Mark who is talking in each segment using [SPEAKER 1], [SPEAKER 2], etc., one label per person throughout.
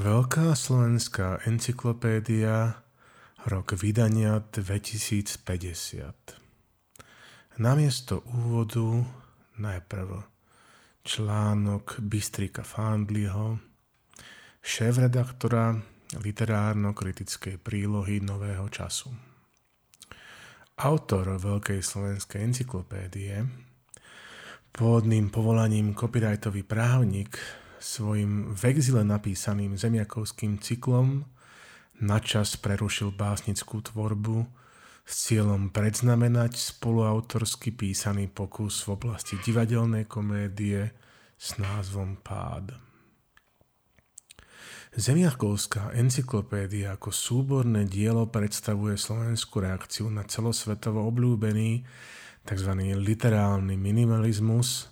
[SPEAKER 1] Veľká slovenská encyklopédia, rok vydania 2050. Namiesto úvodu najprv článok Bystrika Fandliho, šéf-redaktora literárno-kritickej prílohy Nového času. Autor Veľkej slovenskej encyklopédie, pôvodným povolaním copyrightový právnik, svojim v exile napísaným zemiakovským cyklom načas prerušil básnickú tvorbu s cieľom predznamenať spoluautorsky písaný pokus v oblasti divadelnej komédie s názvom Pád. Zemiakovská encyklopédia ako súborné dielo predstavuje slovenskú reakciu na celosvetovo obľúbený tzv. literálny minimalizmus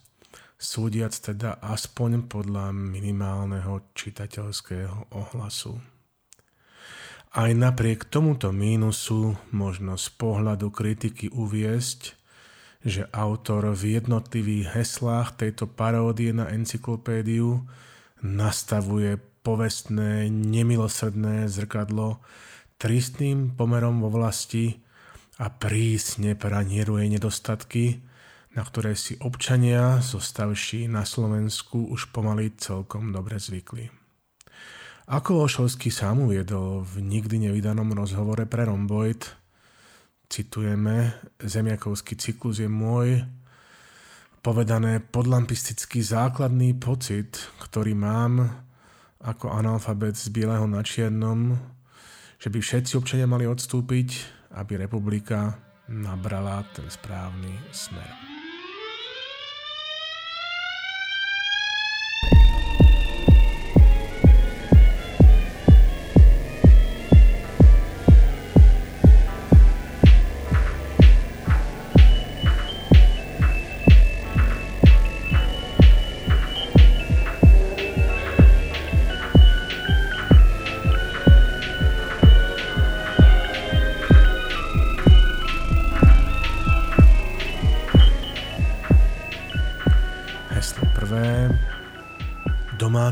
[SPEAKER 1] súdiac teda aspoň podľa minimálneho čitateľského ohlasu. Aj napriek tomuto mínusu možno z pohľadu kritiky uviesť, že autor v jednotlivých heslách tejto paródie na encyklopédiu nastavuje povestné, nemilosrdné zrkadlo tristným pomerom vo vlasti a prísne pranieruje nedostatky, na ktoré si občania zostavší na Slovensku už pomaly celkom dobre zvykli. Ako Ošovský sám uviedol v nikdy nevydanom rozhovore pre Romboid, citujeme, Zemiakovský cyklus je môj, povedané podlampistický základný pocit, ktorý mám ako analfabet z bieleho na čiernom, že by všetci občania mali odstúpiť, aby republika nabrala ten správny smer.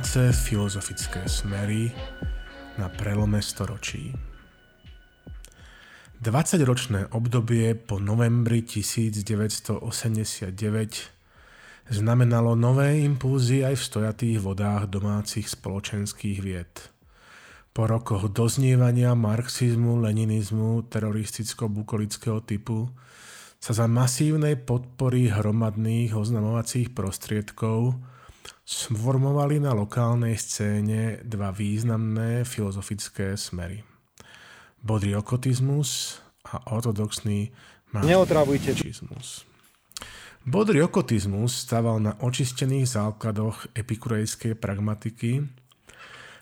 [SPEAKER 1] Domáce filozofické smery na prelome storočí. 20-ročné obdobie po novembri 1989 znamenalo nové impulzy aj v stojatých vodách domácich spoločenských vied. Po rokoch doznievania marxizmu, leninizmu, teroristicko-bukolického typu sa za masívnej podpory hromadných oznamovacích prostriedkov sformovali na lokálnej scéne dva významné filozofické smery. Bodriokotizmus a ortodoxný
[SPEAKER 2] marxizmus.
[SPEAKER 1] Bodriokotizmus stával na očistených základoch epikurejskej pragmatiky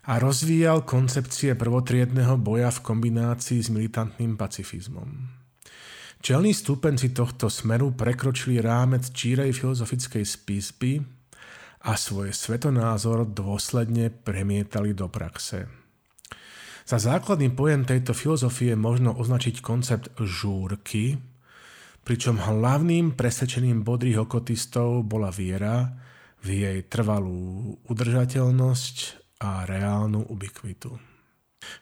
[SPEAKER 1] a rozvíjal koncepcie prvotriedného boja v kombinácii s militantným pacifizmom. Čelní stúpenci tohto smeru prekročili rámec čírej filozofickej spisby a svoj svetonázor dôsledne premietali do praxe. Za základný pojem tejto filozofie možno označiť koncept žúrky, pričom hlavným presvedčením bodrých okotistov bola viera v jej trvalú udržateľnosť a reálnu ubikvitu.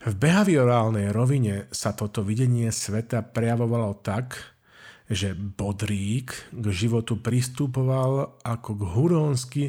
[SPEAKER 1] V behaviorálnej rovine sa toto videnie sveta prejavovalo tak, že Bodrík k životu pristupoval ako k hurónsky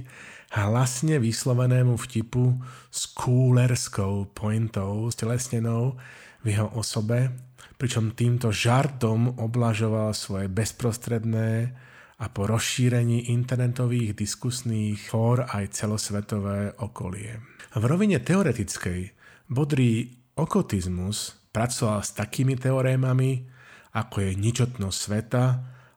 [SPEAKER 1] hlasne vyslovenému vtipu s kúlerskou pointou, stelesnenou v jeho osobe, pričom týmto žartom oblažoval svoje bezprostredné a po rozšírení internetových diskusných fór aj celosvetové okolie. V rovine teoretickej bodrý okotizmus pracoval s takými teorémami, ako je ničotnosť sveta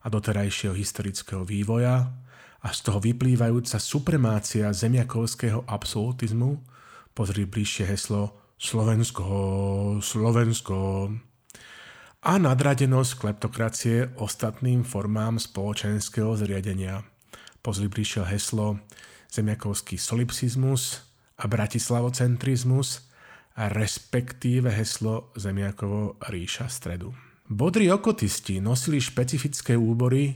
[SPEAKER 1] a doterajšieho historického vývoja a z toho vyplývajúca supremácia zemiakovského absolutizmu, pozri bližšie heslo Slovensko, Slovensko a nadradenosť kleptokracie ostatným formám spoločenského zriadenia. Pozri bližšie heslo zemiakovský solipsizmus a bratislavocentrizmus a respektíve heslo Zemiakovo ríša stredu. Bodri okotisti nosili špecifické úbory,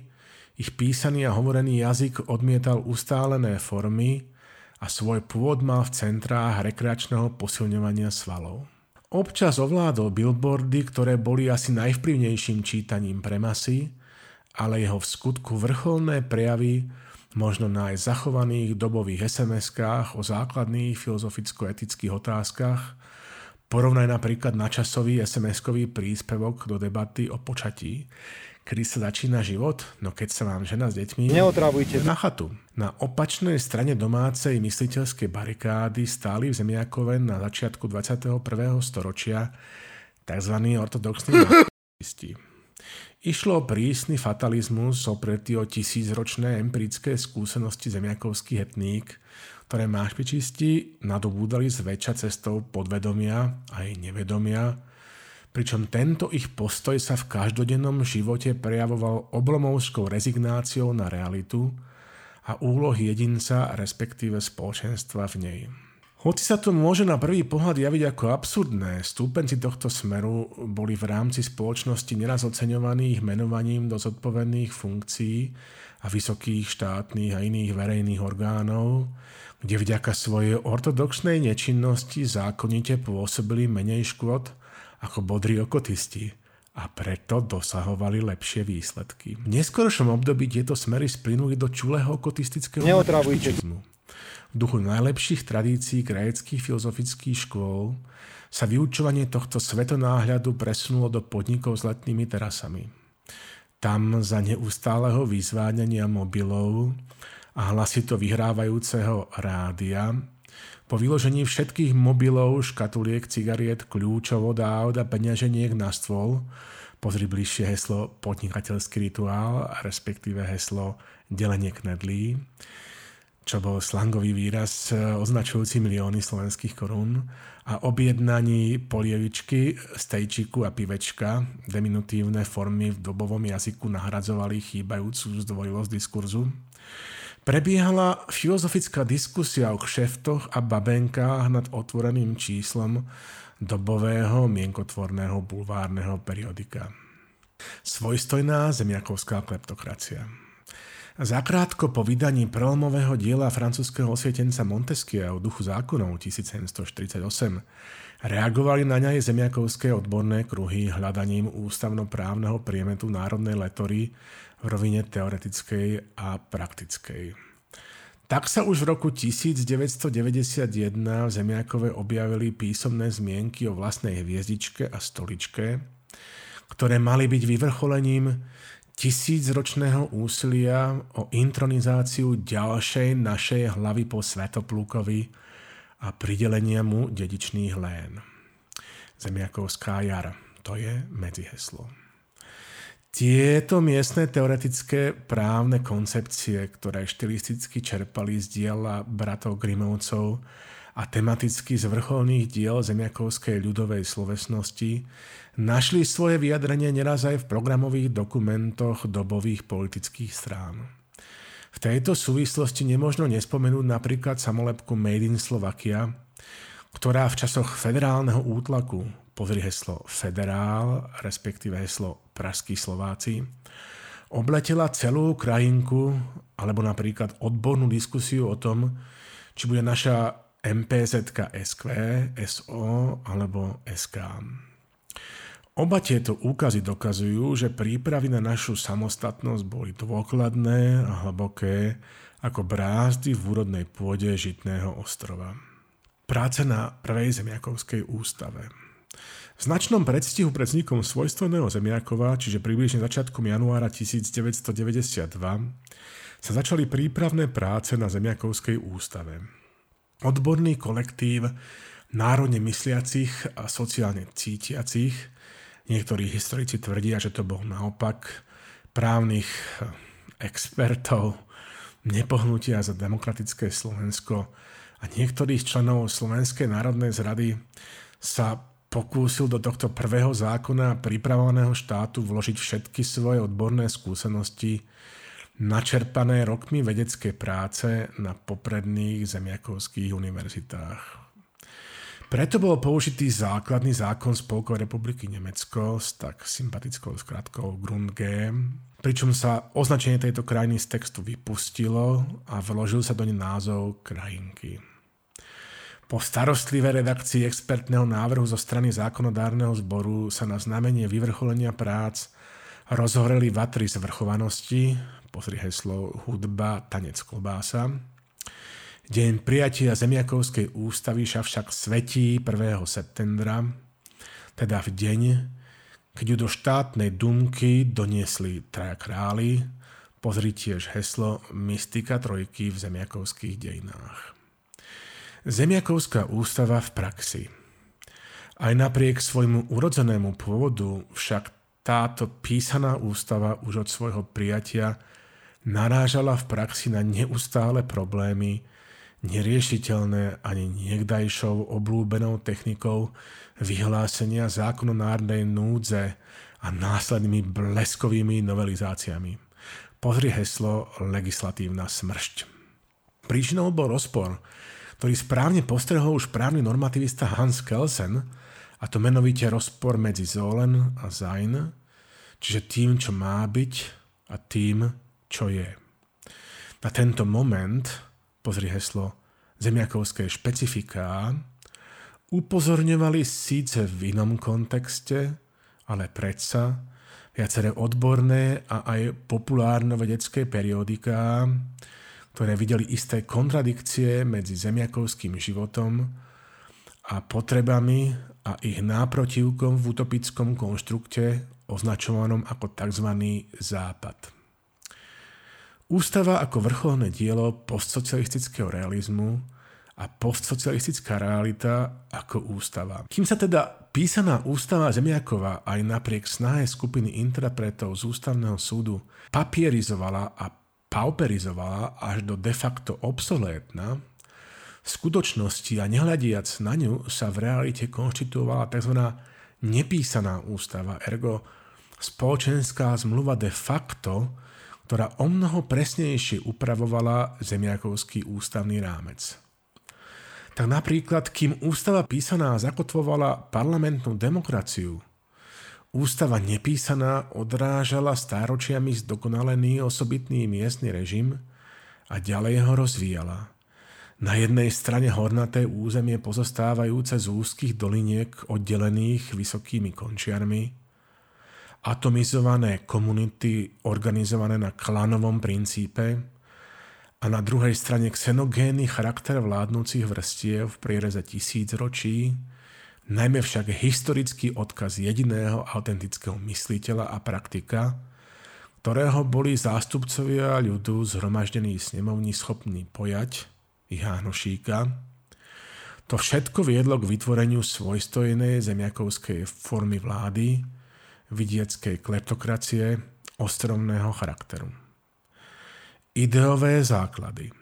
[SPEAKER 1] ich písaný a hovorený jazyk odmietal ustálené formy a svoj pôvod mal v centrách rekreačného posilňovania svalov. Občas ovládol billboardy, ktoré boli asi najvplyvnejším čítaním pre masy, ale jeho v skutku vrcholné prejavy možno na aj zachovaných dobových SMS-kách o základných filozoficko-etických otázkach, porovnaj napríklad na časový SMS-kový príspevok do debaty o počatí, kedy sa začína život, no keď sa vám žena s deťmi...
[SPEAKER 2] Neotravujte.
[SPEAKER 1] Na chatu. Na opačnej strane domácej mysliteľskej barikády stáli v Zemiakove na začiatku 21. storočia tzv. ortodoxní nacionalisti. Išlo o prísny fatalizmus opretý o tisícročné empirické skúsenosti zemiakovských etník, ktoré mášpičisti nadobúdali zväčša cestou podvedomia a aj nevedomia, pričom tento ich postoj sa v každodennom živote prejavoval oblomovskou rezignáciou na realitu a úlohy jedinca, respektíve spoločenstva v nej. Hoci sa to môže na prvý pohľad javiť ako absurdné, stúpenci tohto smeru boli v rámci spoločnosti neraz oceňovaných menovaním do zodpovedných funkcií a vysokých štátnych a iných verejných orgánov, kde vďaka svojej ortodoxnej nečinnosti zákonite pôsobili menej škôd ako bodrí okotisti a preto dosahovali lepšie výsledky. V neskoršom období tieto smery splynuli do čulého okotistického
[SPEAKER 2] Neotravujte.
[SPEAKER 1] V duchu najlepších tradícií gréckých filozofických škôl sa vyučovanie tohto svetonáhľadu presunulo do podnikov s letnými terasami. Tam za neustáleho vyzváňania mobilov a hlasito vyhrávajúceho rádia po vyložení všetkých mobilov, škatuliek, cigariet, kľúčov od a peňaženiek na stôl, pozri bližšie heslo podnikateľský rituál, respektíve heslo delenie knedlí, čo bol slangový výraz označujúci milióny slovenských korún a objednaní polievičky, stejčiku a pivečka, diminutívne formy v dobovom jazyku nahradzovali chýbajúcu zdvojivosť diskurzu. Prebiehala filozofická diskusia o kšeftoch a babenkách nad otvoreným číslom dobového mienkotvorného bulvárneho periodika. Svojstojná zemiakovská kleptokracia. Zakrátko po vydaní prelomového diela francúzského osvietenca Montesquieu o duchu zákonov 1748 reagovali na ňa aj zemiakovské odborné kruhy hľadaním ústavnoprávneho priemetu národnej letory v rovine teoretickej a praktickej. Tak sa už v roku 1991 v Zemiakove objavili písomné zmienky o vlastnej hviezdičke a stoličke, ktoré mali byť vyvrcholením tisícročného úsilia o intronizáciu ďalšej našej hlavy po Svetoplúkovi a pridelenia mu dedičných lén. Zemiakovská jar, to je medziheslo. Tieto miestne teoretické právne koncepcie, ktoré štilisticky čerpali z diela bratov Grimovcov a tematicky z vrcholných diel zemiakovskej ľudovej slovesnosti, našli svoje vyjadrenie neraz aj v programových dokumentoch dobových politických strán. V tejto súvislosti nemožno nespomenúť napríklad samolepku Made in Slovakia, ktorá v časoch federálneho útlaku pozri heslo federál, respektíve heslo pražskí Slováci, obletela celú krajinku, alebo napríklad odbornú diskusiu o tom, či bude naša MPZ SQ, SO alebo SK. Oba tieto úkazy dokazujú, že prípravy na našu samostatnosť boli dôkladné a hlboké ako brázdy v úrodnej pôde Žitného ostrova. Práce na prvej zemiakovskej ústave – v značnom predstihu pred vznikom svojstveného Zemiakova, čiže približne začiatkom januára 1992, sa začali prípravné práce na Zemiakovskej ústave. Odborný kolektív národne mysliacich a sociálne cítiacich, niektorí historici tvrdia, že to bol naopak, právnych expertov, nepohnutia za demokratické Slovensko a niektorých členov Slovenskej národnej zrady sa pokúsil do tohto prvého zákona pripravovaného štátu vložiť všetky svoje odborné skúsenosti načerpané rokmi vedeckej práce na popredných zemiakovských univerzitách. Preto bol použitý základný zákon Spolkovej republiky Nemecko s tak sympatickou skratkou GrundG, pričom sa označenie tejto krajiny z textu vypustilo a vložil sa do nej názov krajinky. Po starostlivej redakcii expertného návrhu zo strany zákonodárneho zboru sa na znamenie vyvrcholenia prác rozhoreli vatry zvrchovanosti, pozri heslo hudba, tanec klobása. Deň prijatia Zemiakovskej ústavy sa však svetí 1. septembra, teda v deň, keď ju do štátnej dumky doniesli traja králi, pozri tiež heslo Mystika trojky v zemiakovských dejinách. Zemiakovská ústava v praxi. Aj napriek svojmu urodzenému pôvodu však táto písaná ústava už od svojho prijatia narážala v praxi na neustále problémy, neriešiteľné ani niekdajšou oblúbenou technikou vyhlásenia zákonodárnej núdze a následnými bleskovými novelizáciami. Pozri heslo legislatívna smršť. Príčinou bol rozpor, ktorý správne postrehol už právny normativista Hans Kelsen, a to menovite rozpor medzi Zolen a Sein, čiže tým, čo má byť a tým, čo je. Na tento moment, pozri heslo, zemiakovské špecifiká, upozorňovali síce v inom kontexte, ale predsa viaceré odborné a aj populárno-vedecké periodiká, ktoré videli isté kontradikcie medzi zemiakovským životom a potrebami a ich náprotivkom v utopickom konštrukte označovanom ako tzv. západ. Ústava ako vrcholné dielo postsocialistického realizmu a postsocialistická realita ako ústava. Kým sa teda písaná ústava Zemiakova aj napriek snahe skupiny interpretov z ústavného súdu papierizovala a pauperizovala až do de facto obsolétna, v skutočnosti a nehľadiac na ňu sa v realite konštituovala tzv. nepísaná ústava, ergo spoločenská zmluva de facto, ktorá o mnoho presnejšie upravovala zemiakovský ústavný rámec tak napríklad, kým ústava písaná zakotvovala parlamentnú demokraciu, ústava nepísaná odrážala stáročiami zdokonalený osobitný miestny režim a ďalej ho rozvíjala. Na jednej strane hornaté územie pozostávajúce z úzkých doliniek oddelených vysokými končiarmi, atomizované komunity organizované na klanovom princípe, a na druhej strane xenogénny charakter vládnúcich vrstiev v priereze tisíc ročí, najmä však historický odkaz jediného autentického mysliteľa a praktika, ktorého boli zástupcovia ľudu zhromaždení snemovní schopní pojať, Jánošíka, to všetko viedlo k vytvoreniu svojstojnej zemiakovskej formy vlády, vidieckej kleptokracie, ostrovného charakteru. Ideové základy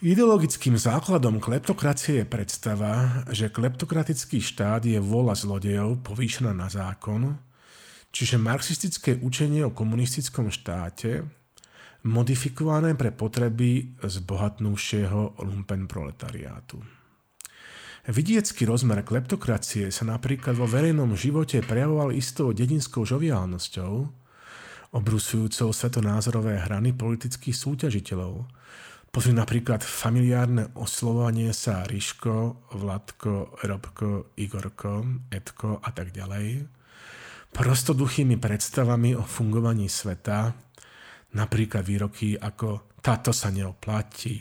[SPEAKER 1] Ideologickým základom kleptokracie je predstava, že kleptokratický štát je vola zlodejov povýšená na zákon, čiže marxistické učenie o komunistickom štáte, modifikované pre potreby zbohatnúšieho lumpen proletariátu. Vidiecký rozmer kleptokracie sa napríklad vo verejnom živote prejavoval istou dedinskou žoviálnosťou, obrusujúcou svetonázorové hrany politických súťažiteľov. Pozri napríklad familiárne oslovanie sa Ríško, Vladko, Robko, Igorko, Edko a tak ďalej. Prostoduchými predstavami o fungovaní sveta, napríklad výroky ako táto sa neoplatí,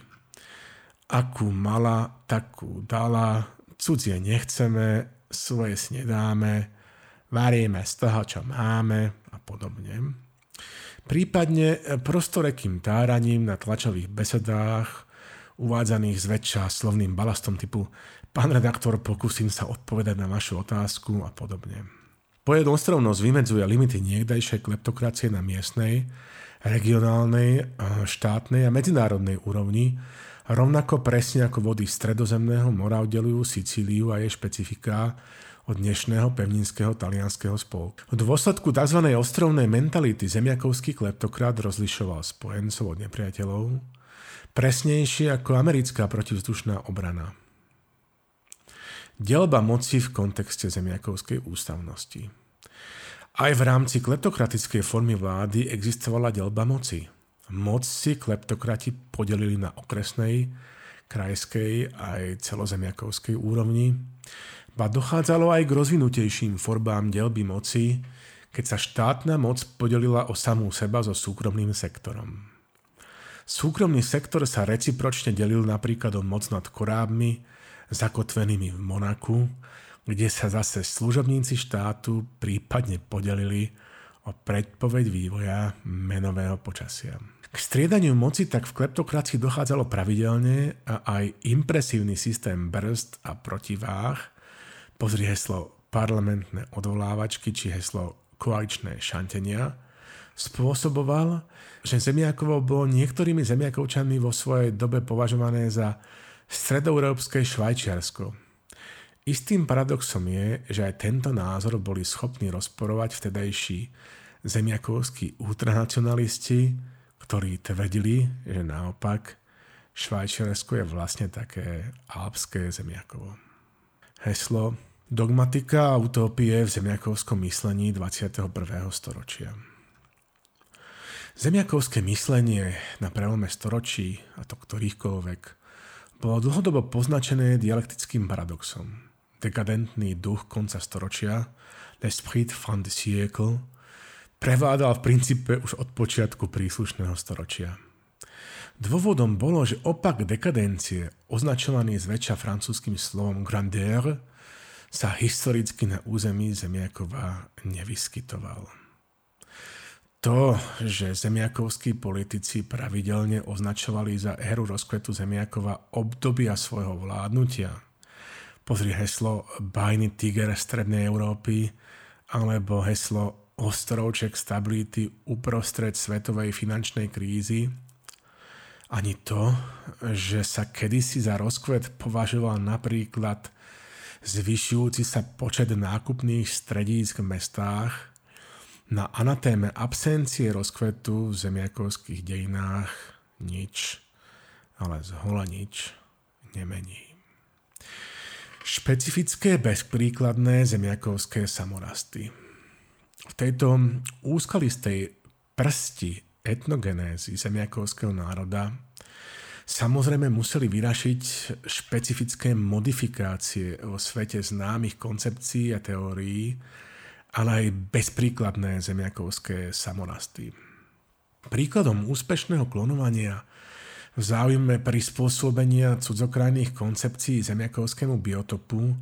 [SPEAKER 1] akú mala, takú dala, cudzie nechceme, svoje snedáme, varíme z toho, čo máme a podobne prípadne prostorekým táraním na tlačových besedách, uvádzaných zväčša slovným balastom typu pán redaktor, pokúsim sa odpovedať na vašu otázku a podobne. Pojednostrovnosť vymedzuje limity niekdajšej kleptokracie na miestnej, regionálnej, štátnej a medzinárodnej úrovni, rovnako presne ako vody stredozemného mora oddelujú Sicíliu a jej špecifiká od dnešného pevninského talianského spolku. V dôsledku tzv. ostrovnej mentality zemiakovský kleptokrat rozlišoval spojencov od nepriateľov, presnejšie ako americká protivzdušná obrana. Delba moci v kontexte zemiakovskej ústavnosti. Aj v rámci kleptokratickej formy vlády existovala delba moci. Moc si kleptokrati podelili na okresnej, krajskej aj celozemiakovskej úrovni, ba dochádzalo aj k rozvinutejším formám delby moci, keď sa štátna moc podelila o samú seba so súkromným sektorom. Súkromný sektor sa recipročne delil napríklad o moc nad korábmi, zakotvenými v Monaku, kde sa zase služobníci štátu prípadne podelili o predpoveď vývoja menového počasia. K striedaniu moci tak v kleptokracii dochádzalo pravidelne a aj impresívny systém brzd a protiváh, pozri heslo parlamentné odvolávačky či heslo koaličné šantenia, spôsoboval, že Zemiakovo bolo niektorými Zemiakovčanmi vo svojej dobe považované za stredoeurópske Švajčiarsko. Istým paradoxom je, že aj tento názor boli schopní rozporovať vtedajší zemiakovskí ultranacionalisti, ktorí tvrdili, že naopak Švajčiarsko je vlastne také alpské zemiakovo. Heslo Dogmatika a utopie v zemiakovskom myslení 21. storočia. Zemiakovské myslenie na prelome storočí, a to ktorýchkoľvek, bolo dlhodobo poznačené dialektickým paradoxom. Dekadentný duch konca storočia, l'esprit fin de siècle, prevládal v princípe už od počiatku príslušného storočia. Dôvodom bolo, že opak dekadencie, označovaný zväčša francúzským slovom grandeur, sa historicky na území Zemiakova nevyskytoval. To, že zemiakovskí politici pravidelne označovali za éru rozkvetu Zemiakova obdobia svojho vládnutia, pozri heslo Bajný tiger Strednej Európy, alebo heslo ostrovček stability uprostred svetovej finančnej krízy, ani to, že sa kedysi za rozkvet považoval napríklad zvyšujúci sa počet nákupných stredísk v mestách, na anatéme absencie rozkvetu v zemiakovských dejinách nič, ale zhola nič nemení. Špecifické bezpríkladné zemiakovské samorasty – v tejto úskalistej prsti etnogenézy zemiakovského národa samozrejme museli vyrašiť špecifické modifikácie vo svete známych koncepcií a teórií, ale aj bezpríkladné zemiakovské samorasty. Príkladom úspešného klonovania v záujme prispôsobenia cudzokrajných koncepcií zemiakovskému biotopu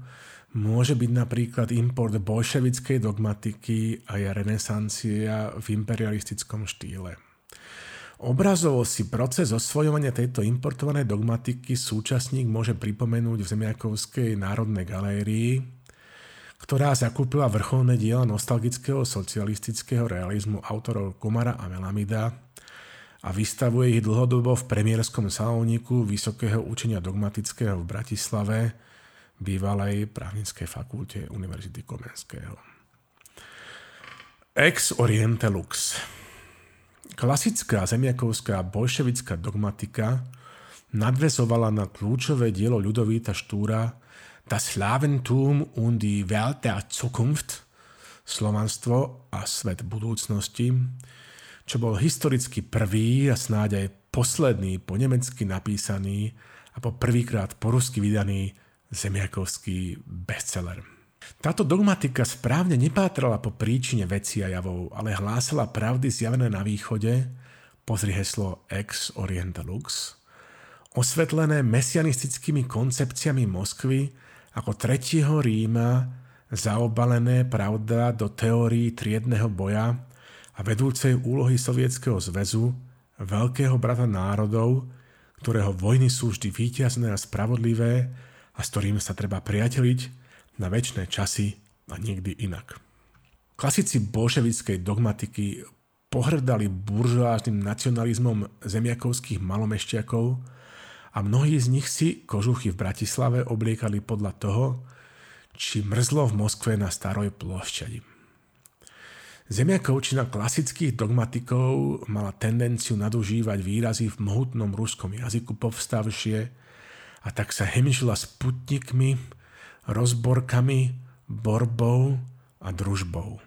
[SPEAKER 1] môže byť napríklad import bolševickej dogmatiky a renesancia v imperialistickom štýle. Obrazovo si proces osvojovania tejto importovanej dogmatiky súčasník môže pripomenúť v Zemiakovskej národnej galérii, ktorá zakúpila vrcholné diela nostalgického socialistického realizmu autorov Komara a Melamida a vystavuje ich dlhodobo v premiérskom salóniku Vysokého učenia dogmatického v Bratislave – bývalej právnickej fakulte Univerzity Komenského. Ex Oriente Lux Klasická zemiakovská bolševická dogmatika nadvezovala na kľúčové dielo Ľudovíta Štúra Das Slaventum und die Welt der Zukunft Slovanstvo a svet budúcnosti, čo bol historicky prvý a snáď aj posledný po nemecky napísaný a po prvýkrát po rusky vydaný zemiakovský bestseller. Táto dogmatika správne nepátrala po príčine veci a javov, ale hlásala pravdy zjavené na východe, pozri heslo Ex Orienta Lux, osvetlené mesianistickými koncepciami Moskvy ako tretieho Ríma, zaobalené pravda do teórií triedného boja a vedúcej úlohy Sovietskeho zväzu, veľkého brata národov, ktorého vojny sú vždy víťazné a spravodlivé a s ktorým sa treba priateliť na väčšie časy a nikdy inak. Klasici bolševickej dogmatiky pohrdali buržoáznym nacionalizmom zemiakovských malomešťakov a mnohí z nich si kožuchy v Bratislave obliekali podľa toho, či mrzlo v Moskve na staroj plošťadi. Zemiakovčina klasických dogmatikov mala tendenciu nadužívať výrazy v mohutnom ruskom jazyku povstavšie, a tak sa hemžila s putnikmi, rozborkami, borbou a družbou.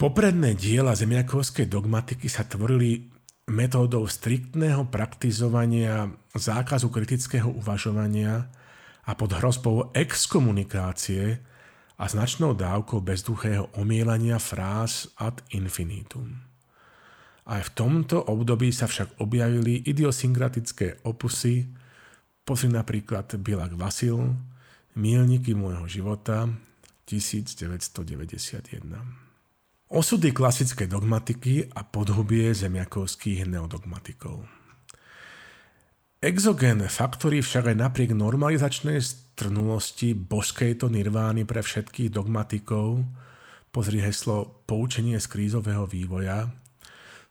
[SPEAKER 1] Popredné diela zemiakovskej dogmatiky sa tvorili metódou striktného praktizovania zákazu kritického uvažovania a pod hrozbou exkomunikácie a značnou dávkou bezduchého omielania fráz ad infinitum. Aj v tomto období sa však objavili idiosynkratické opusy, pozri napríklad Bilak Vasil, Mílniky môjho života 1991. Osudy klasickej dogmatiky a podhubie zemiakovských neodogmatikov. Exogénne faktory však aj napriek normalizačnej strnulosti božskejto nirvány pre všetkých dogmatikov, pozri heslo poučenie z krízového vývoja,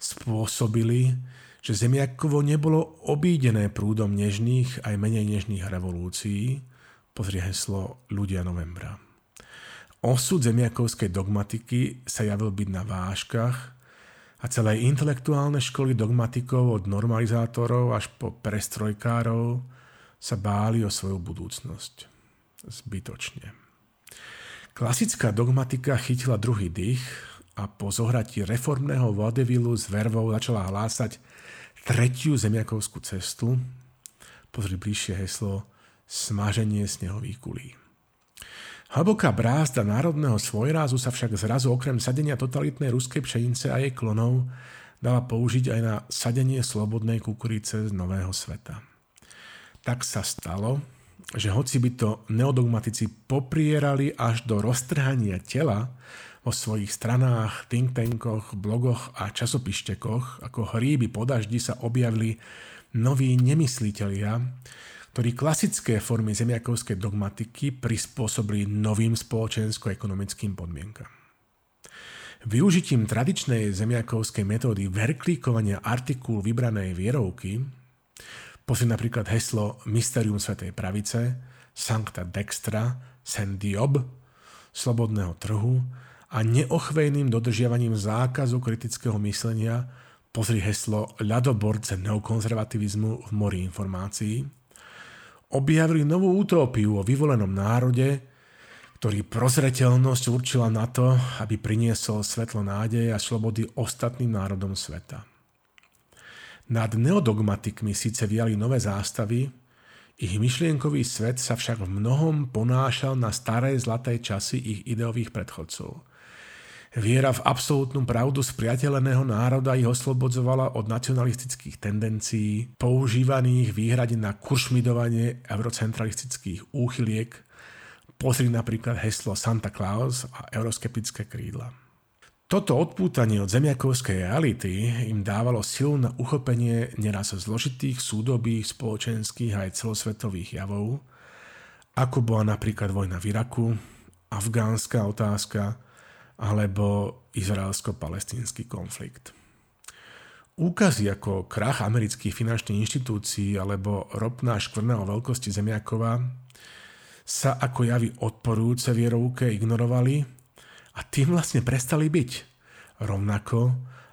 [SPEAKER 1] spôsobili, že Zemiakovo nebolo obídené prúdom nežných aj menej nežných revolúcií, pozri heslo ľudia novembra. Osud zemiakovskej dogmatiky sa javil byť na váškach a celé intelektuálne školy dogmatikov od normalizátorov až po prestrojkárov sa báli o svoju budúcnosť. Zbytočne. Klasická dogmatika chytila druhý dých a po zohratí reformného vodevilu s vervou začala hlásať tretiu zemiakovskú cestu. Pozri bližšie heslo Smaženie snehových kulí. Hlboká brázda národného svojrázu sa však zrazu okrem sadenia totalitnej ruskej pšenice a jej klonov dala použiť aj na sadenie slobodnej kukurice z nového sveta. Tak sa stalo, že hoci by to neodogmatici poprierali až do roztrhania tela vo svojich stranách, think tankoch, blogoch a časopištekoch, ako hríby po daždi sa objavili noví nemyslitelia, ktorí klasické formy zemiakovskej dogmatiky prispôsobili novým spoločensko-ekonomickým podmienkam. Využitím tradičnej zemiakovskej metódy verklíkovania artikul vybranej vierovky, pozri napríklad heslo Mysterium Svetej pravice, Sancta Dextra, Sen Diob, slobodného trhu a neochvejným dodržiavaním zákazu kritického myslenia, pozri heslo ľadoborce neokonzervativizmu v mori informácií, objavili novú utópiu o vyvolenom národe, ktorý prozreteľnosť určila na to, aby priniesol svetlo nádeje a slobody ostatným národom sveta. Nad neodogmatikmi síce viali nové zástavy, ich myšlienkový svet sa však v mnohom ponášal na staré zlaté časy ich ideových predchodcov – Viera v absolútnu pravdu spriateľeného národa ich oslobodzovala od nacionalistických tendencií, používaných výhrade na kuršmidovanie eurocentralistických úchyliek, pozri napríklad heslo Santa Claus a euroskeptické krídla. Toto odpútanie od zemiakovskej reality im dávalo silu na uchopenie neraz zložitých súdobých spoločenských aj celosvetových javov, ako bola napríklad vojna v Iraku, afgánska otázka, alebo izraelsko-palestínsky konflikt. Úkazy ako krach amerických finančných inštitúcií alebo ropná škvrna o veľkosti Zemiakova sa ako javy odporujúce vierovke ignorovali a tým vlastne prestali byť. Rovnako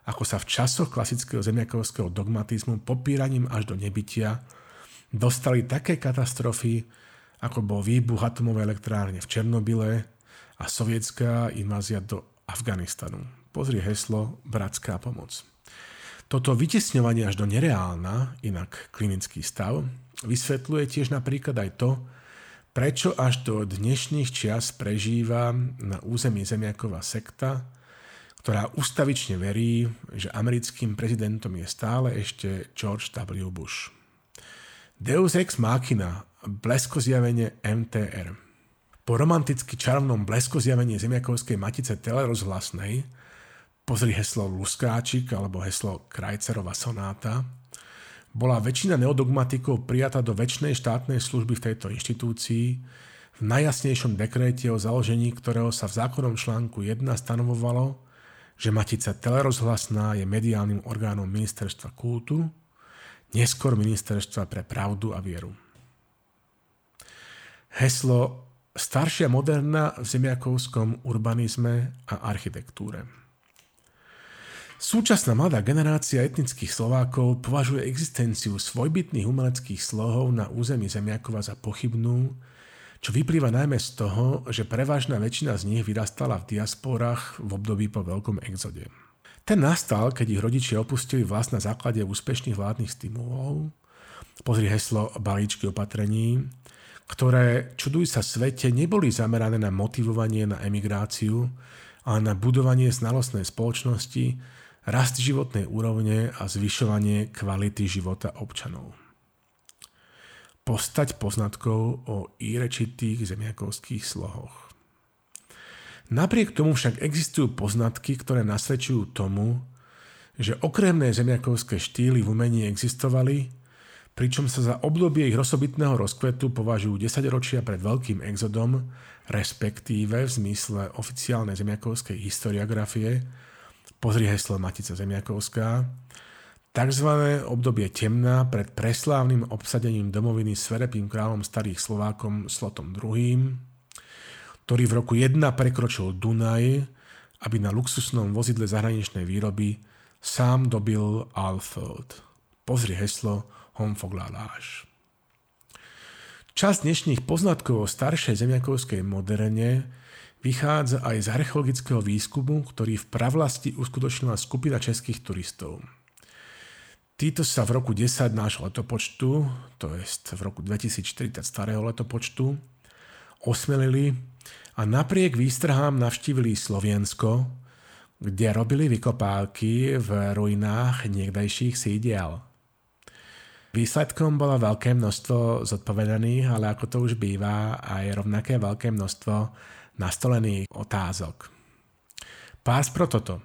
[SPEAKER 1] ako sa v časoch klasického zemiakovského dogmatizmu popíraním až do nebytia dostali také katastrofy, ako bol výbuch atomovej elektrárne v Černobyle, a sovietská invázia do Afganistanu. Pozri heslo Bratská pomoc. Toto vytesňovanie až do nereálna, inak klinický stav, vysvetľuje tiež napríklad aj to, prečo až do dnešných čias prežíva na území Zemiaková sekta, ktorá ustavične verí, že americkým prezidentom je stále ešte George W. Bush. Deus ex machina, blesko zjavenie MTR – po romanticky čarovnom blesko zjavení zemiakovskej matice telerozhlasnej, pozri heslo Luskáčik alebo heslo Krajcerová sonáta, bola väčšina neodogmatikov prijata do väčšnej štátnej služby v tejto inštitúcii, v najjasnejšom dekréte o založení ktorého sa v zákonnom článku 1 stanovovalo, že Matica telerozhlasná je mediálnym orgánom ministerstva kultu, neskôr ministerstva pre pravdu a vieru. Heslo staršia moderna v zemiakovskom urbanizme a architektúre. Súčasná mladá generácia etnických Slovákov považuje existenciu svojbytných umeleckých slohov na území Zemiakova za pochybnú, čo vyplýva najmä z toho, že prevažná väčšina z nich vyrastala v diasporách v období po veľkom exode. Ten nastal, keď ich rodičia opustili vlast na základe úspešných vládnych stimulov, pozri heslo balíčky opatrení, ktoré, čuduj sa svete, neboli zamerané na motivovanie na emigráciu, ale na budovanie znalostnej spoločnosti, rast životnej úrovne a zvyšovanie kvality života občanov postať poznatkov o írečitých zemiakovských slohoch. Napriek tomu však existujú poznatky, ktoré nasvedčujú tomu, že okremné zemiakovské štýly v umení existovali, pričom sa za obdobie ich osobitného rozkvetu považujú 10 ročia pred veľkým exodom, respektíve v zmysle oficiálnej zemiakovskej historiografie, pozri heslo Matica Zemiakovská, tzv. obdobie temna pred preslávnym obsadením domoviny sverepým kráľom starých Slovákom Slotom II, ktorý v roku 1 prekročil Dunaj, aby na luxusnom vozidle zahraničnej výroby sám dobil Alfeld. Pozri heslo Homfoglaláš. Časť dnešných poznatkov o staršej zemiakovskej moderne vychádza aj z archeologického výskumu, ktorý v pravlasti uskutočnila skupina českých turistov – Títo sa v roku 10 nášho letopočtu, to je v roku 2040 starého letopočtu, osmelili a napriek výstrahám navštívili Slovensko, kde robili vykopávky v ruinách niekdajších sídiel. Výsledkom bolo veľké množstvo zodpovedaných, ale ako to už býva, aj rovnaké veľké množstvo nastolených otázok. Pás pro toto.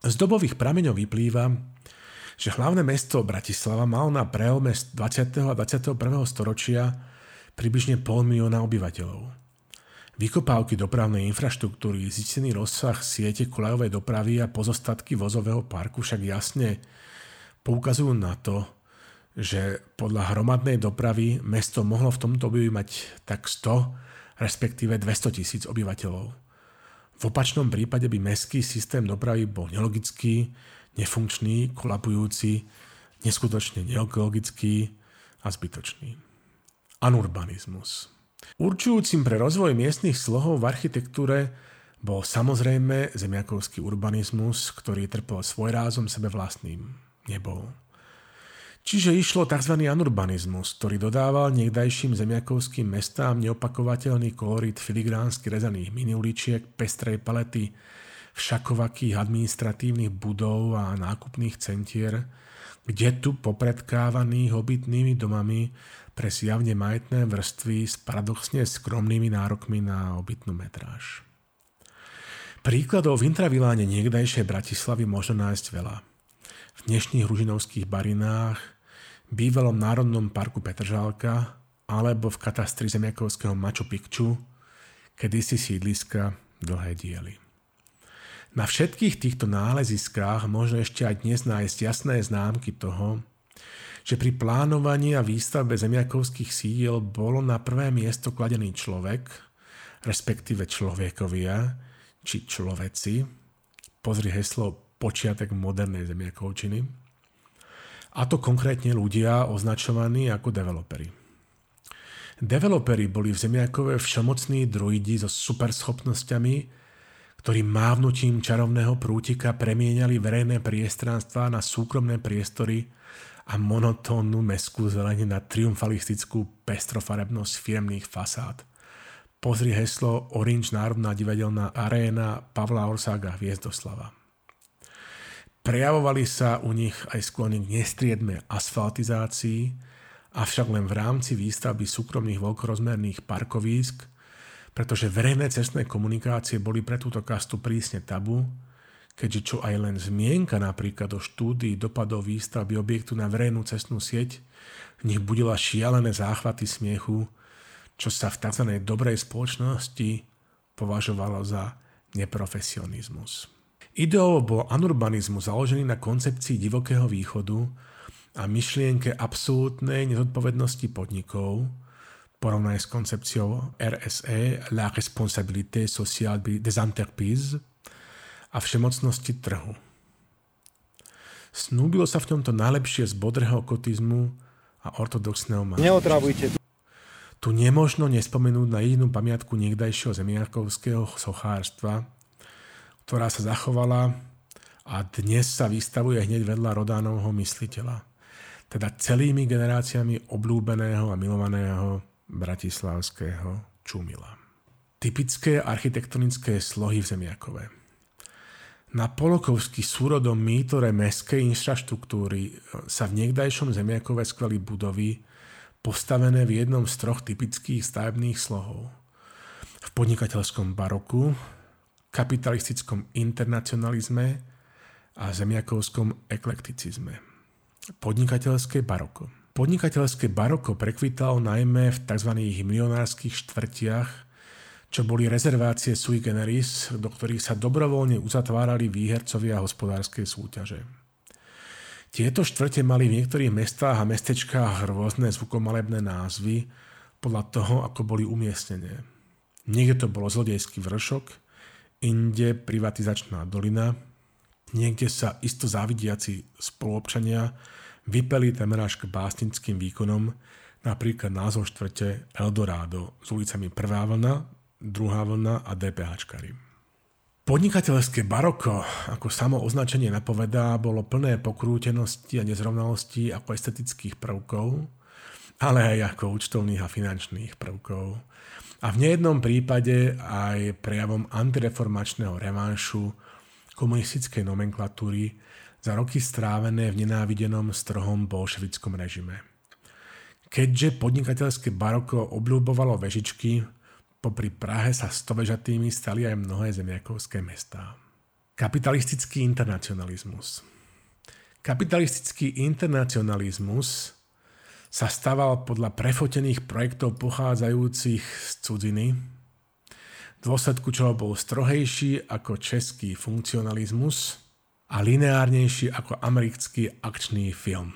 [SPEAKER 1] Z dobových prameňov vyplýva, že hlavné mesto Bratislava malo na prelome 20. a 21. storočia približne pol milióna obyvateľov. Vykopávky dopravnej infraštruktúry, zistený rozsah siete kolejovej dopravy a pozostatky vozového parku však jasne poukazujú na to, že podľa hromadnej dopravy mesto mohlo v tomto období mať tak 100, respektíve 200 tisíc obyvateľov. V opačnom prípade by mestský systém dopravy bol nelogický, nefunkčný, kolabujúci, neskutočne neekologický a zbytočný. Anurbanizmus. Určujúcim pre rozvoj miestnych slohov v architektúre bol samozrejme zemiakovský urbanizmus, ktorý trpel svoj rázom sebe vlastným. Nebol. Čiže išlo tzv. anurbanizmus, ktorý dodával niekdajším zemiakovským mestám neopakovateľný kolorit filigránsky rezaných miniuličiek, pestrej palety, všakovakých administratívnych budov a nákupných centier, kde tu popredkávaných obytnými domami pre zjavne majetné vrstvy s paradoxne skromnými nárokmi na obytnú metráž. Príkladov v intraviláne niekdajšej Bratislavy možno nájsť veľa. V dnešných ružinovských barinách, bývalom Národnom parku Petržálka alebo v katastri zemiakovského Machu Picchu, kedysi sídliska dlhé diely. Na všetkých týchto náleziskách možno ešte aj dnes nájsť jasné známky toho, že pri plánovaní a výstavbe zemiakovských sídiel bolo na prvé miesto kladený človek, respektíve človekovia, či človeci, pozri heslo počiatek modernej zemiakovčiny, a to konkrétne ľudia označovaní ako developery. Developery boli v Zemiakove všemocní druidi so superschopnosťami, ktorí mávnutím čarovného prútika premieniali verejné priestranstva na súkromné priestory a monotónnu meskú zelenie na triumfalistickú pestrofarebnosť firmných fasád. Pozri heslo Orange Národná divadelná aréna Pavla Orsága Hviezdoslava. Prejavovali sa u nich aj sklony k nestriedme asfaltizácii, avšak len v rámci výstavby súkromných veľkorozmerných parkovísk – pretože verejné cestné komunikácie boli pre túto kastu prísne tabu, keďže čo aj len zmienka napríklad o štúdii dopadov výstavby objektu na verejnú cestnú sieť v nich budila šialené záchvaty smiechu, čo sa v tzv. dobrej spoločnosti považovalo za neprofesionizmus. Ideou bol anurbanizmus založený na koncepcii divokého východu a myšlienke absolútnej nezodpovednosti podnikov, porovnané s koncepciou RSE, la responsabilité sociale des entreprises a všemocnosti trhu. Snúbilo sa v tomto najlepšie z bodrého kotizmu a ortodoxného
[SPEAKER 2] manželstva. Neotravujte.
[SPEAKER 1] Tu nemožno nespomenúť na jednu pamiatku niekdajšieho zemiakovského sochárstva, ktorá sa zachovala a dnes sa vystavuje hneď vedľa Rodánovho mysliteľa, teda celými generáciami obľúbeného a milovaného bratislavského Čumila. Typické architektonické slohy v Zemiakove. Na polokovský súrodom mýtore mestskej infraštruktúry sa v niekdajšom Zemiakove skveli budovy, postavené v jednom z troch typických stavebných slohov. V podnikateľskom baroku, kapitalistickom internacionalizme a zemiakovskom eklekticizme. Podnikateľské baroko. Podnikateľské baroko prekvitalo najmä v tzv. milionárskych štvrtiach, čo boli rezervácie sui generis, do ktorých sa dobrovoľne uzatvárali výhercovia hospodárskej súťaže. Tieto štvrte mali v niektorých mestách a mestečkách rôzne zvukomalebné názvy podľa toho, ako boli umiestnené. Niekde to bolo zlodejský vršok, inde privatizačná dolina, niekde sa isto závidiaci spoluobčania vypeli temer až k básnickým výkonom, napríklad názov štvrte Eldorado s ulicami Prvá vlna, Druhá vlna a DPHčkari. Podnikateľské baroko, ako samo označenie napovedá, bolo plné pokrútenosti a nezrovnalostí ako estetických prvkov, ale aj ako účtovných a finančných prvkov. A v nejednom prípade aj prejavom antireformačného revanšu komunistickej nomenklatúry za roky strávené v nenávidenom strohom bolševickom režime. Keďže podnikateľské baroko obľúbovalo vežičky, Popri Prahe sa stovežatými stali aj mnohé zemiakovské mestá. Kapitalistický internacionalizmus Kapitalistický internacionalizmus sa stával podľa prefotených projektov pochádzajúcich z cudziny, v dôsledku čoho bol strohejší ako český funkcionalizmus a lineárnejší ako americký akčný film.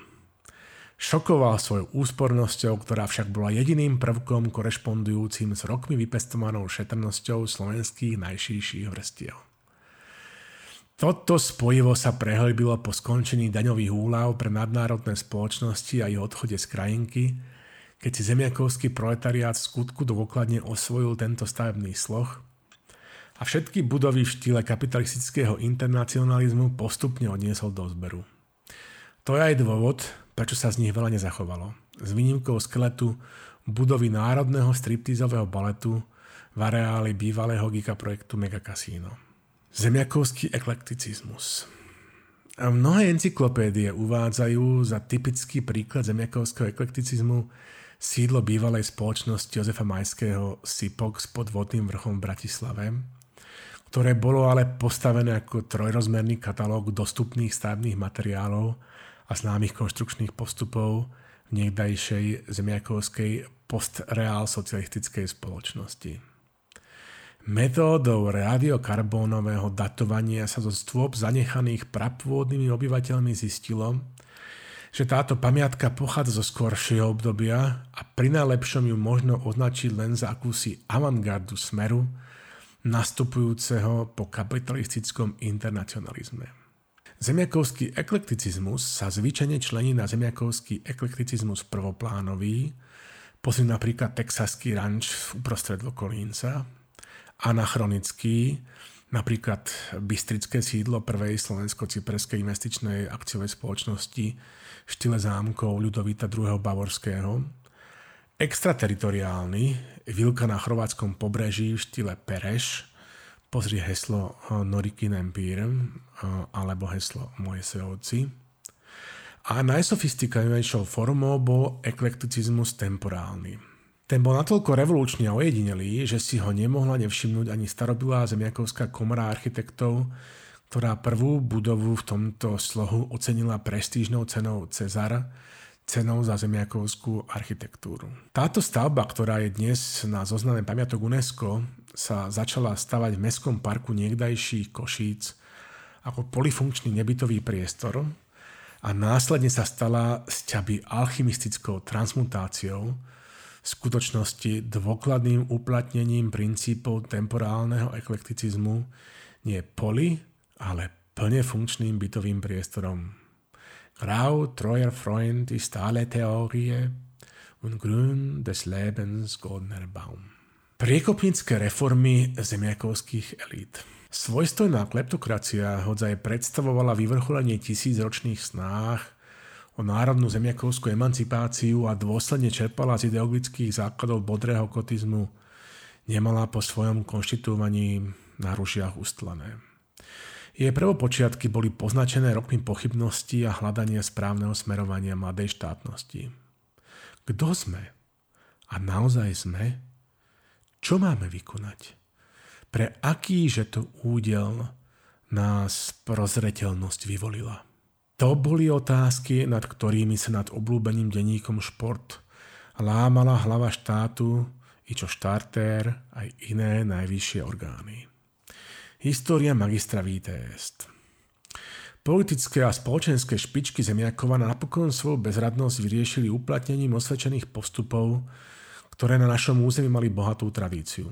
[SPEAKER 1] Šokoval svojou úspornosťou, ktorá však bola jediným prvkom korešpondujúcim s rokmi vypestovanou šetrnosťou slovenských najšíších vrstiev. Toto spojivo sa prehlbilo po skončení daňových úľav pre nadnárodné spoločnosti a ich odchode z krajinky, keď si zemiakovský proletariát v skutku dôkladne osvojil tento stavebný sloh a všetky budovy v štýle kapitalistického internacionalizmu postupne odniesol do zberu. To je aj dôvod, prečo sa z nich veľa nezachovalo. S výnimkou skeletu budovy národného striptizového baletu v areáli bývalého gigaprojektu Mega Casino. Zemiakovský eklekticizmus. Mnohé encyklopédie uvádzajú za typický príklad zemiakovského eklekticizmu sídlo bývalej spoločnosti Jozefa Majského SIPOK s podvodným vrchom v Bratislave, ktoré bolo ale postavené ako trojrozmerný katalóg dostupných stavebných materiálov a známych konštrukčných postupov v niekdajšej zemiakovskej postreál socialistickej spoločnosti. Metódou radiokarbónového datovania sa zo stôp zanechaných prapôvodnými obyvateľmi zistilo, že táto pamiatka pochádza zo skoršieho obdobia a pri najlepšom ju možno označiť len za akúsi avantgardu smeru, nastupujúceho po kapitalistickom internacionalizme. Zemiakovský eklekticizmus sa zvyčajne člení na zemiakovský eklekticizmus prvoplánový, pozri napríklad texaský ranč uprostred Vokolínca, anachronický, napríklad Bystrické sídlo prvej slovensko-cyperskej investičnej akciovej spoločnosti v štýle zámkov Ľudovita II. Bavorského, extrateritoriálny, Vilka na chorvátskom pobreží v štýle Pereš, pozri heslo eh, Norikin Empire eh, alebo heslo Moje sejovci. A najsofistikovanejšou formou bol eklekticizmus temporálny. Ten bol natoľko revolučný a ojedinelý, že si ho nemohla nevšimnúť ani starobilá zemiakovská komora architektov, ktorá prvú budovu v tomto slohu ocenila prestížnou cenou Cezar, cenou za zemiakovskú architektúru. Táto stavba, ktorá je dnes na zozname pamiatok UNESCO, sa začala stavať v Mestskom parku niekdajších Košíc ako polifunkčný nebytový priestor a následne sa stala z ťaby alchymistickou transmutáciou, skutočnosti dôkladným uplatnením princípov temporálneho eklekticizmu nie poli, ale plne funkčným bytovým priestorom. Grau, Treuer Freund i stále teórie und grün des Lebens goldener Baum. Priekopnícke reformy zemiakovských elít. Svojstojná kleptokracia hodzaj predstavovala vyvrcholenie tisícročných snách o národnú zemiakovskú emancipáciu a dôsledne čerpala z ideologických základov bodrého kotizmu, nemala po svojom konštitúvaní na rušiach ustlané. Jej prvopočiatky boli poznačené rokmi pochybností a hľadania správneho smerovania mladej štátnosti. Kto sme? A naozaj sme? Čo máme vykonať? Pre aký že to údel nás prozreteľnosť vyvolila? To boli otázky, nad ktorými sa nad oblúbeným denníkom šport lámala hlava štátu i čo štartér aj iné najvyššie orgány. História magistra Vítest Politické a spoločenské špičky Zemiakova napokon svoju bezradnosť vyriešili uplatnením osvedčených postupov, ktoré na našom území mali bohatú tradíciu.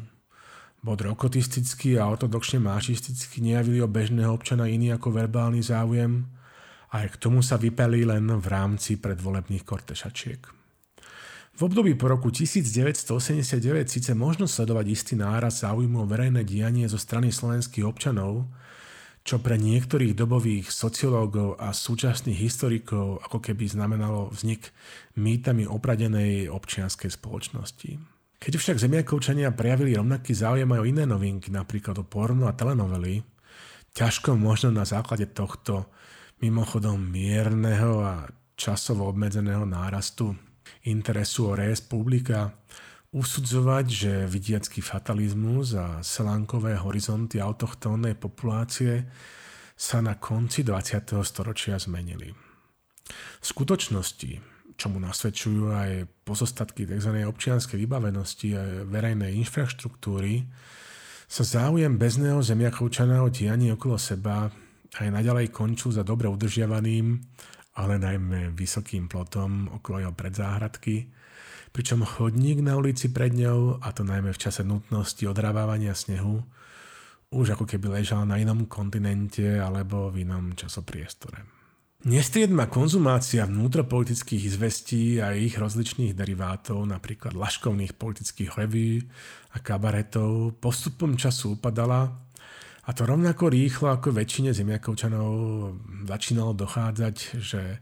[SPEAKER 1] Bodrokotisticky a ortodoxne mášisticky nejavili o bežného občana iný ako verbálny záujem a aj k tomu sa vypeli len v rámci predvolebných kortešačiek. V období po roku 1989 síce možno sledovať istý náraz záujmu o verejné dianie zo strany slovenských občanov, čo pre niektorých dobových sociológov a súčasných historikov ako keby znamenalo vznik mýtami opradenej občianskej spoločnosti. Keď však zemiakovčania prejavili rovnaký záujem aj o iné novinky, napríklad o porno a telenovely, ťažko možno na základe tohto mimochodom mierneho a časovo obmedzeného nárastu interesu o res publika usudzovať, že vidiacký fatalizmus a selánkové horizonty autochtónnej populácie sa na konci 20. storočia zmenili. V skutočnosti, čomu nasvedčujú aj pozostatky tzv. občianskej vybavenosti a verejnej infraštruktúry, sa záujem bezného zemiakovčaného dianí okolo seba aj naďalej končil za dobre udržiavaným, ale najmä vysokým plotom okolo jeho predzáhradky, pričom chodník na ulici pred ňou, a to najmä v čase nutnosti odrávávania snehu, už ako keby ležal na inom kontinente alebo v inom časopriestore. Nestriedma konzumácia vnútropolitických izvestí a ich rozličných derivátov, napríklad laškovných politických reví a kabaretov, postupom času upadala a to rovnako rýchlo ako väčšine zemiakovčanov začínalo dochádzať, že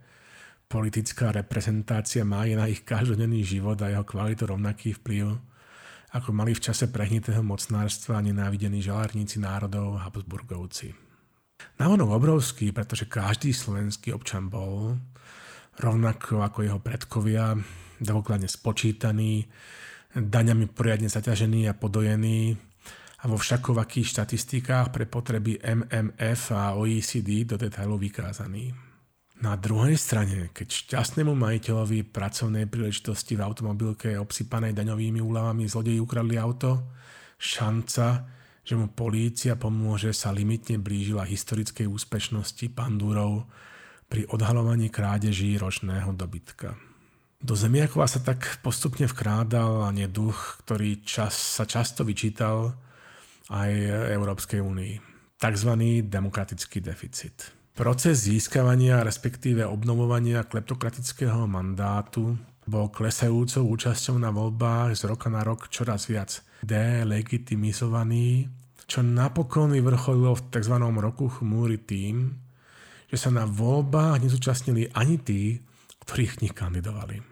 [SPEAKER 1] politická reprezentácia má je na ich každodenný život a jeho kvalitu rovnaký vplyv, ako mali v čase prehnitého mocnárstva nenávidení žalárníci národov Habsburgovci. Navonok obrovský, pretože každý slovenský občan bol, rovnako ako jeho predkovia, dôkladne spočítaný, daňami poriadne zaťažený a podojený a vo všakovakých štatistikách pre potreby MMF a OECD do detailu vykázaný. Na druhej strane, keď šťastnému majiteľovi pracovnej príležitosti v automobilke obsypanej daňovými úľavami zlodeji ukradli auto, šanca, že mu polícia pomôže sa limitne blížila historickej úspešnosti pandúrov pri odhalovaní krádeží ročného dobytka. Do Zemiakova sa tak postupne vkrádal a neduch, ktorý čas, sa často vyčítal aj Európskej únii. Takzvaný demokratický deficit. Proces získavania, respektíve obnovovania kleptokratického mandátu bol klesajúcou účasťou na voľbách z roka na rok čoraz viac delegitimizovaný, čo napokon vyvrcholilo v tzv. roku chmúry tým, že sa na voľbách nezúčastnili ani tí, ktorých nich kandidovali.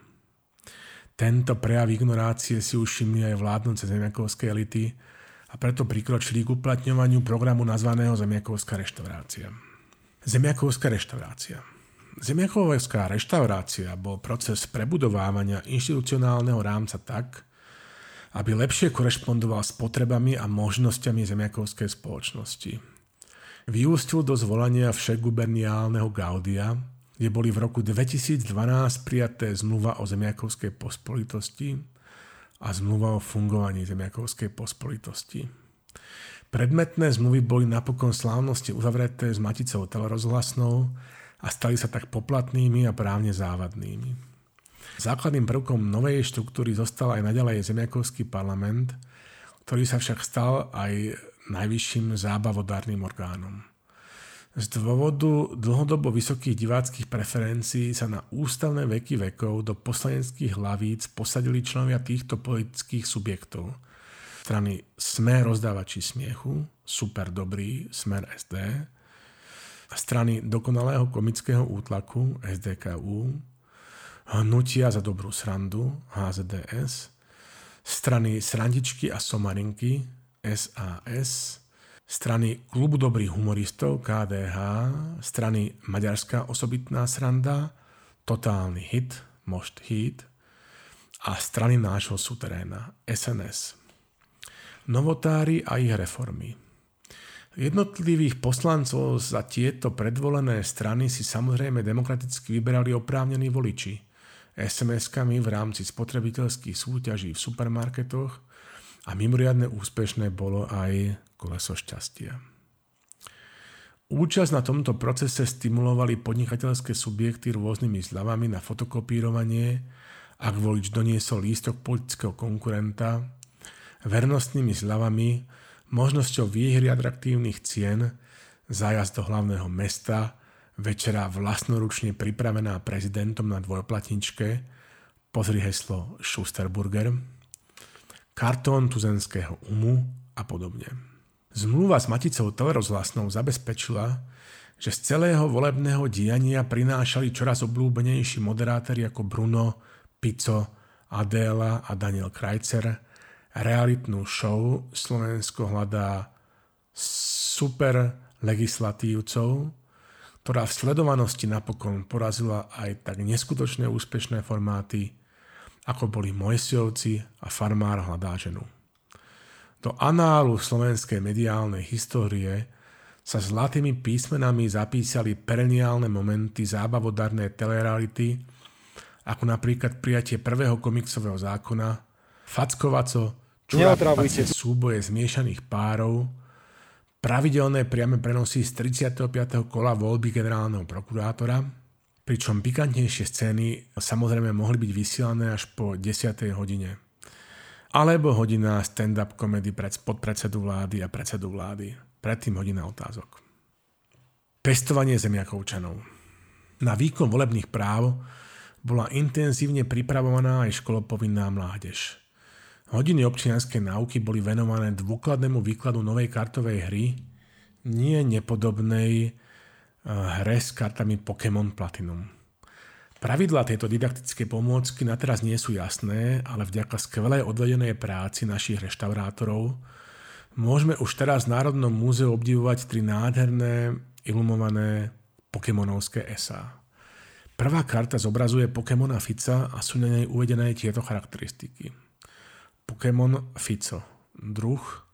[SPEAKER 1] Tento prejav ignorácie si už aj vládnoce zemiakovské elity a preto prikročili k uplatňovaniu programu nazvaného Zemiakovská reštaurácia. Zemiakovská reštaurácia. Zemiakovská reštaurácia bol proces prebudovávania inštitucionálneho rámca tak, aby lepšie korešpondoval s potrebami a možnosťami zemiakovskej spoločnosti. Vyústil do zvolania všeguberniálneho Gaudia, kde boli v roku 2012 prijaté zmluva o zemiakovskej pospolitosti a zmluva o fungovaní zemiakovskej pospolitosti. Predmetné zmluvy boli napokon slávnosti uzavreté s Maticou telerozhlasnou a stali sa tak poplatnými a právne závadnými. Základným prvkom novej štruktúry zostal aj naďalej Zemiakovský parlament, ktorý sa však stal aj najvyšším zábavodárnym orgánom. Z dôvodu dlhodobo vysokých diváckých preferencií sa na ústavné veky vekov do poslaneckých hlavíc posadili členovia týchto politických subjektov. Strany Sme rozdávači smiechu, Super dobrý, Smer SD, strany Dokonalého komického útlaku, SDKU, Hnutia za dobrú srandu, HZDS, strany Srandičky a Somarinky, SAS, strany Klubu dobrých humoristov KDH, strany Maďarská osobitná sranda, Totálny hit, Most hit a strany nášho suteréna SNS. Novotári a ich reformy. Jednotlivých poslancov za tieto predvolené strany si samozrejme demokraticky vyberali oprávnení voliči. SMS-kami v rámci spotrebiteľských súťaží v supermarketoch a mimoriadne úspešné bolo aj koleso šťastia. Účasť na tomto procese stimulovali podnikateľské subjekty rôznymi zľavami na fotokopírovanie, ak volič doniesol lístok politického konkurenta, vernostnými zľavami, možnosťou výhry atraktívnych cien, zájazd do hlavného mesta, večera vlastnoručne pripravená prezidentom na dvojplatničke, pozri heslo Schusterburger, kartón tuzenského umu a podobne. Zmluva s Maticou telerozhlasnou zabezpečila, že z celého volebného diania prinášali čoraz obľúbenejší moderátori ako Bruno, Pico, Adéla a Daniel Krajcer realitnú show Slovensko hľadá super legislatívcov, ktorá v sledovanosti napokon porazila aj tak neskutočné úspešné formáty, ako boli Mojsiovci a Farmár hľadá ženu. Do análu slovenskej mediálnej histórie sa zlatými písmenami zapísali pereniálne momenty zábavodarné telereality, ako napríklad prijatie prvého komiksového zákona, fackovaco, čurapacie súboje zmiešaných párov, pravidelné priame prenosy z 35. kola voľby generálneho prokurátora, pričom pikantnejšie scény samozrejme mohli byť vysielané až po 10. hodine alebo hodina stand-up komedy pred, pod predsedu vlády a predsedu vlády. Predtým hodina otázok. Pestovanie zemiakovčanov. Na výkon volebných práv bola intenzívne pripravovaná aj školopovinná mládež. Hodiny občianskej náuky boli venované dôkladnému výkladu novej kartovej hry, nie nepodobnej hre s kartami Pokémon Platinum. Pravidlá tejto didaktickej pomôcky na teraz nie sú jasné, ale vďaka skvelej odvedenej práci našich reštaurátorov môžeme už teraz v Národnom múzeu obdivovať tri nádherné ilumované pokémonovské esá. Prvá karta zobrazuje Pokémona Fica a sú na nej uvedené tieto charakteristiky. Pokémon Fico. Druh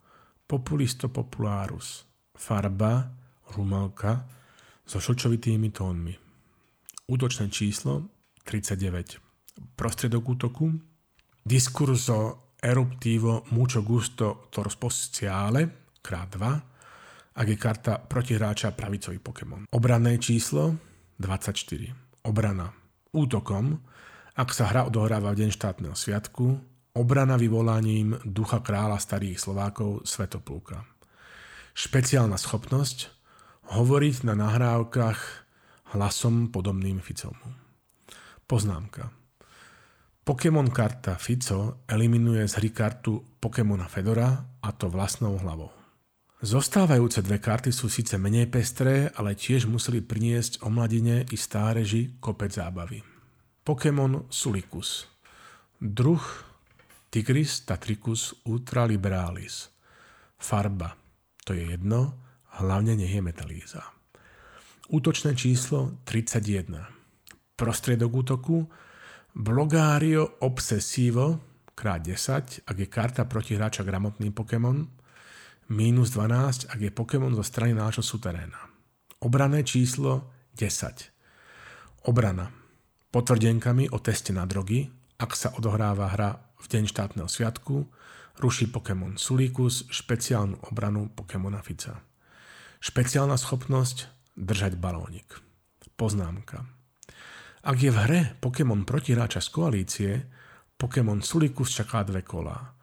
[SPEAKER 1] Populisto popularus. Farba rumalka so šočovitými tónmi. Útočné číslo 39. Prostriedok útoku diskurso eruptivo mucho gusto torspociale krát 2 ak je karta protihráča pravicový Pokémon. Obranné číslo 24. Obrana. Útokom, ak sa hra odohráva v deň štátneho sviatku, obrana vyvolaním ducha kráľa starých Slovákov Svetoplúka. Špeciálna schopnosť hovoriť na nahrávkach hlasom podobným Ficovmu. Poznámka. Pokémon karta Fico eliminuje z hry kartu Pokémona Fedora a to vlastnou hlavou. Zostávajúce dve karty sú síce menej pestré, ale tiež museli priniesť o mladine i stáreži kopec zábavy. Pokémon Sulicus Druh Tigris tatricus ultraliberalis Farba To je jedno, hlavne nech je metalíza. Útočné číslo 31. Prostriedok útoku Blogario Obsesivo krát 10, ak je karta proti hráča gramotný Pokémon, minus 12, ak je Pokémon zo strany nášho suteréna. Obrané číslo 10. Obrana. Potvrdenkami o teste na drogy, ak sa odohráva hra v deň štátneho sviatku, ruší Pokémon Sulikus špeciálnu obranu Pokémona Fica. Špeciálna schopnosť držať balónik. Poznámka. Ak je v hre Pokémon protihráča z koalície, Pokémon Sulikus čaká dve kola.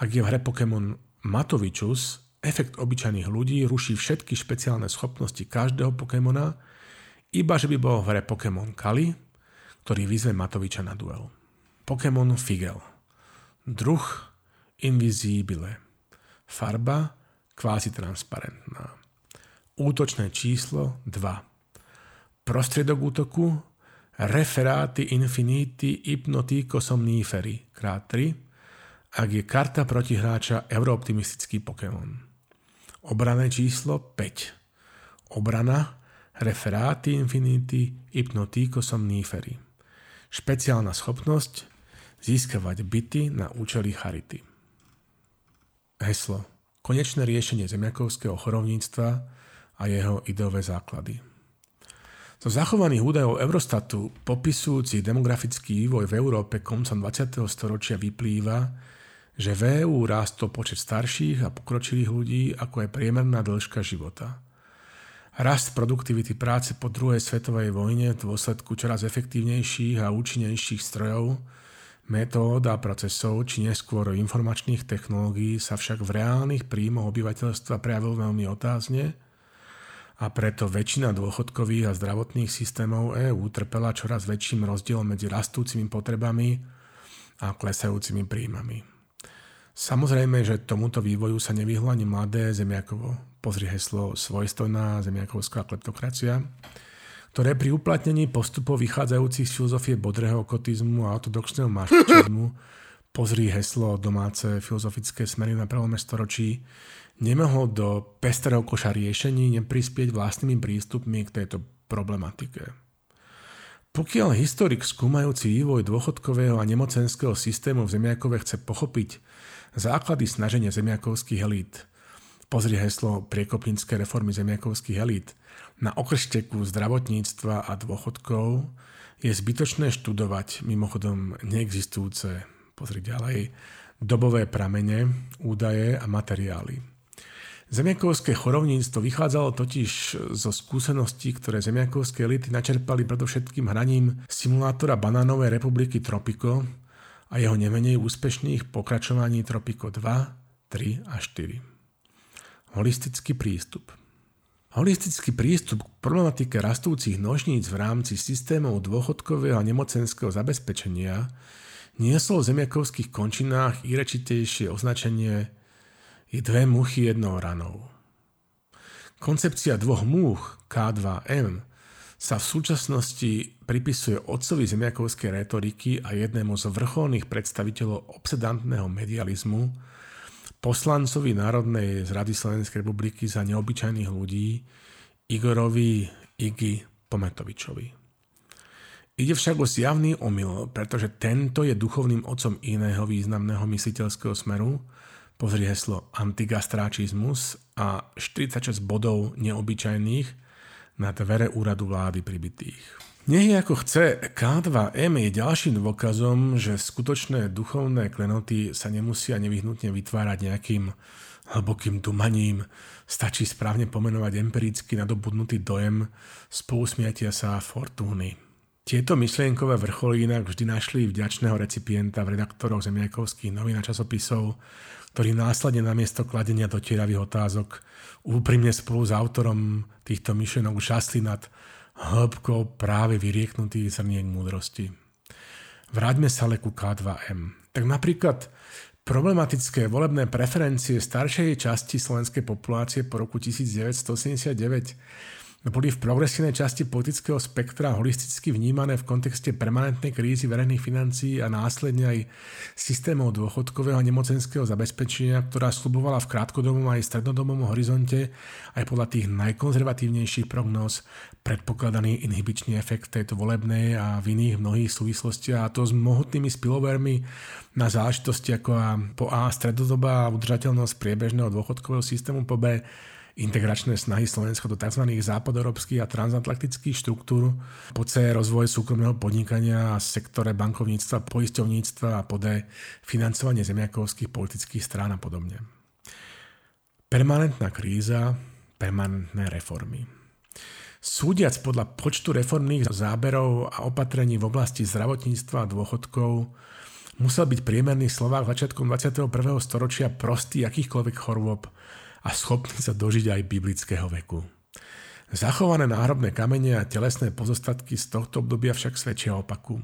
[SPEAKER 1] Ak je v hre Pokémon Matovičus, Efekt obyčajných ľudí ruší všetky špeciálne schopnosti každého Pokémona, iba že by bol v hre Pokémon Kali, ktorý vyzve Matoviča na duel. Pokémon Figel. Druh Invisibile. Farba kvázi transparentná. Útočné číslo 2. Prostriedok útoku Referáty infinity hypnotico somniferi krát 3, ak je karta protihráča eurooptimistický Pokémon. Obrané číslo 5. Obrana Referáty Infinity Hypnotico Somniferi. Špeciálna schopnosť získavať byty na účely charity. Heslo. Konečné riešenie zemiakovského chorovníctva a jeho ideové základy. Zo zachovaných údajov Eurostatu popisujúcich demografický vývoj v Európe koncom 20. storočia vyplýva, že v EU rástol počet starších a pokročilých ľudí, ako aj priemerná dĺžka života. Rast produktivity práce po druhej svetovej vojne v dôsledku čoraz efektívnejších a účinnejších strojov, metód a procesov, či neskôr informačných technológií sa však v reálnych príjmoch obyvateľstva prejavil veľmi otázne a preto väčšina dôchodkových a zdravotných systémov EÚ trpela čoraz väčším rozdielom medzi rastúcimi potrebami a klesajúcimi príjmami. Samozrejme, že tomuto vývoju sa nevyhlo ani mladé Zemiakovo. Pozri heslo svojstojná zemiakovská kleptokracia, ktoré pri uplatnení postupov vychádzajúcich z filozofie bodrého okotizmu a ortodoxného marxizmu pozri heslo domáce filozofické smery na prelome storočí, nemohol do pestrého koša riešení neprispieť vlastnými prístupmi k tejto problematike. Pokiaľ historik skúmajúci vývoj dôchodkového a nemocenského systému v Zemiakove chce pochopiť, Základy snaženia zemiakovských elít. Pozri heslo priekopníckej reformy zemiakovských elít. Na okršteku zdravotníctva a dôchodkov je zbytočné študovať mimochodom neexistujúce, pozri ďalej, dobové pramene, údaje a materiály. Zemiakovské chorovníctvo vychádzalo totiž zo skúseností, ktoré zemiakovské elity načerpali predovšetkým hraním simulátora banánovej republiky Tropico, a jeho nemenej úspešných pokračovaní Tropico 2, 3 a 4. Holistický prístup Holistický prístup k problematike rastúcich nožníc v rámci systémov dôchodkového a nemocenského zabezpečenia niesol v zemiakovských končinách irečitejšie označenie i dve muchy jednou ranou. Koncepcia dvoch múch K2M sa v súčasnosti pripisuje otcovi zemiakovskej retoriky a jednému z vrcholných predstaviteľov obsedantného medializmu, poslancovi Národnej zrady Slovenskej republiky za neobyčajných ľudí, Igorovi Igi Pometovičovi. Ide však o zjavný omyl, pretože tento je duchovným otcom iného významného mysliteľského smeru, pozri heslo antigastráčizmus a 46 bodov neobyčajných, na dvere úradu vlády pribitých. Nech ako chce, K2M je ďalším dôkazom, že skutočné duchovné klenoty sa nemusia nevyhnutne vytvárať nejakým hlbokým dumaním. Stačí správne pomenovať empiricky nadobudnutý dojem spousmiatia sa fortúny. Tieto myšlienkové vrcholy inak vždy našli vďačného recipienta v redaktoroch zemiakovských novín a časopisov, ktorý následne namiesto kladenia dotieravých otázok úprimne spolu s autorom týchto myšlenok žasli nad hĺbkou práve vyrieknutých zrniek múdrosti. Vráťme sa ale ku K2M. Tak napríklad problematické volebné preferencie staršej časti slovenskej populácie po roku 1989 boli v progresívnej časti politického spektra holisticky vnímané v kontexte permanentnej krízy verejných financií a následne aj systémov dôchodkového a nemocenského zabezpečenia, ktorá slubovala v krátkodobom aj strednodobom horizonte aj podľa tých najkonzervatívnejších prognóz predpokladaný inhibičný efekt tejto volebnej a v iných mnohých súvislostiach a to s mohutnými spillovermi na záležitosti ako a po A stredodobá udržateľnosť priebežného dôchodkového systému po B integračné snahy Slovenska do tzv. západoeurópskych a transatlantických štruktúr, po C rozvoj súkromného podnikania a sektore bankovníctva, poisťovníctva a po D financovanie zemiakovských politických strán a podobne. Permanentná kríza, permanentné reformy. Súdiac podľa počtu reformných záberov a opatrení v oblasti zdravotníctva a dôchodkov musel byť priemerný Slovák začiatkom 21. storočia prostý akýchkoľvek chorôb a schopní sa dožiť aj biblického veku. Zachované náhrobné kamene a telesné pozostatky z tohto obdobia však svedčia opaku.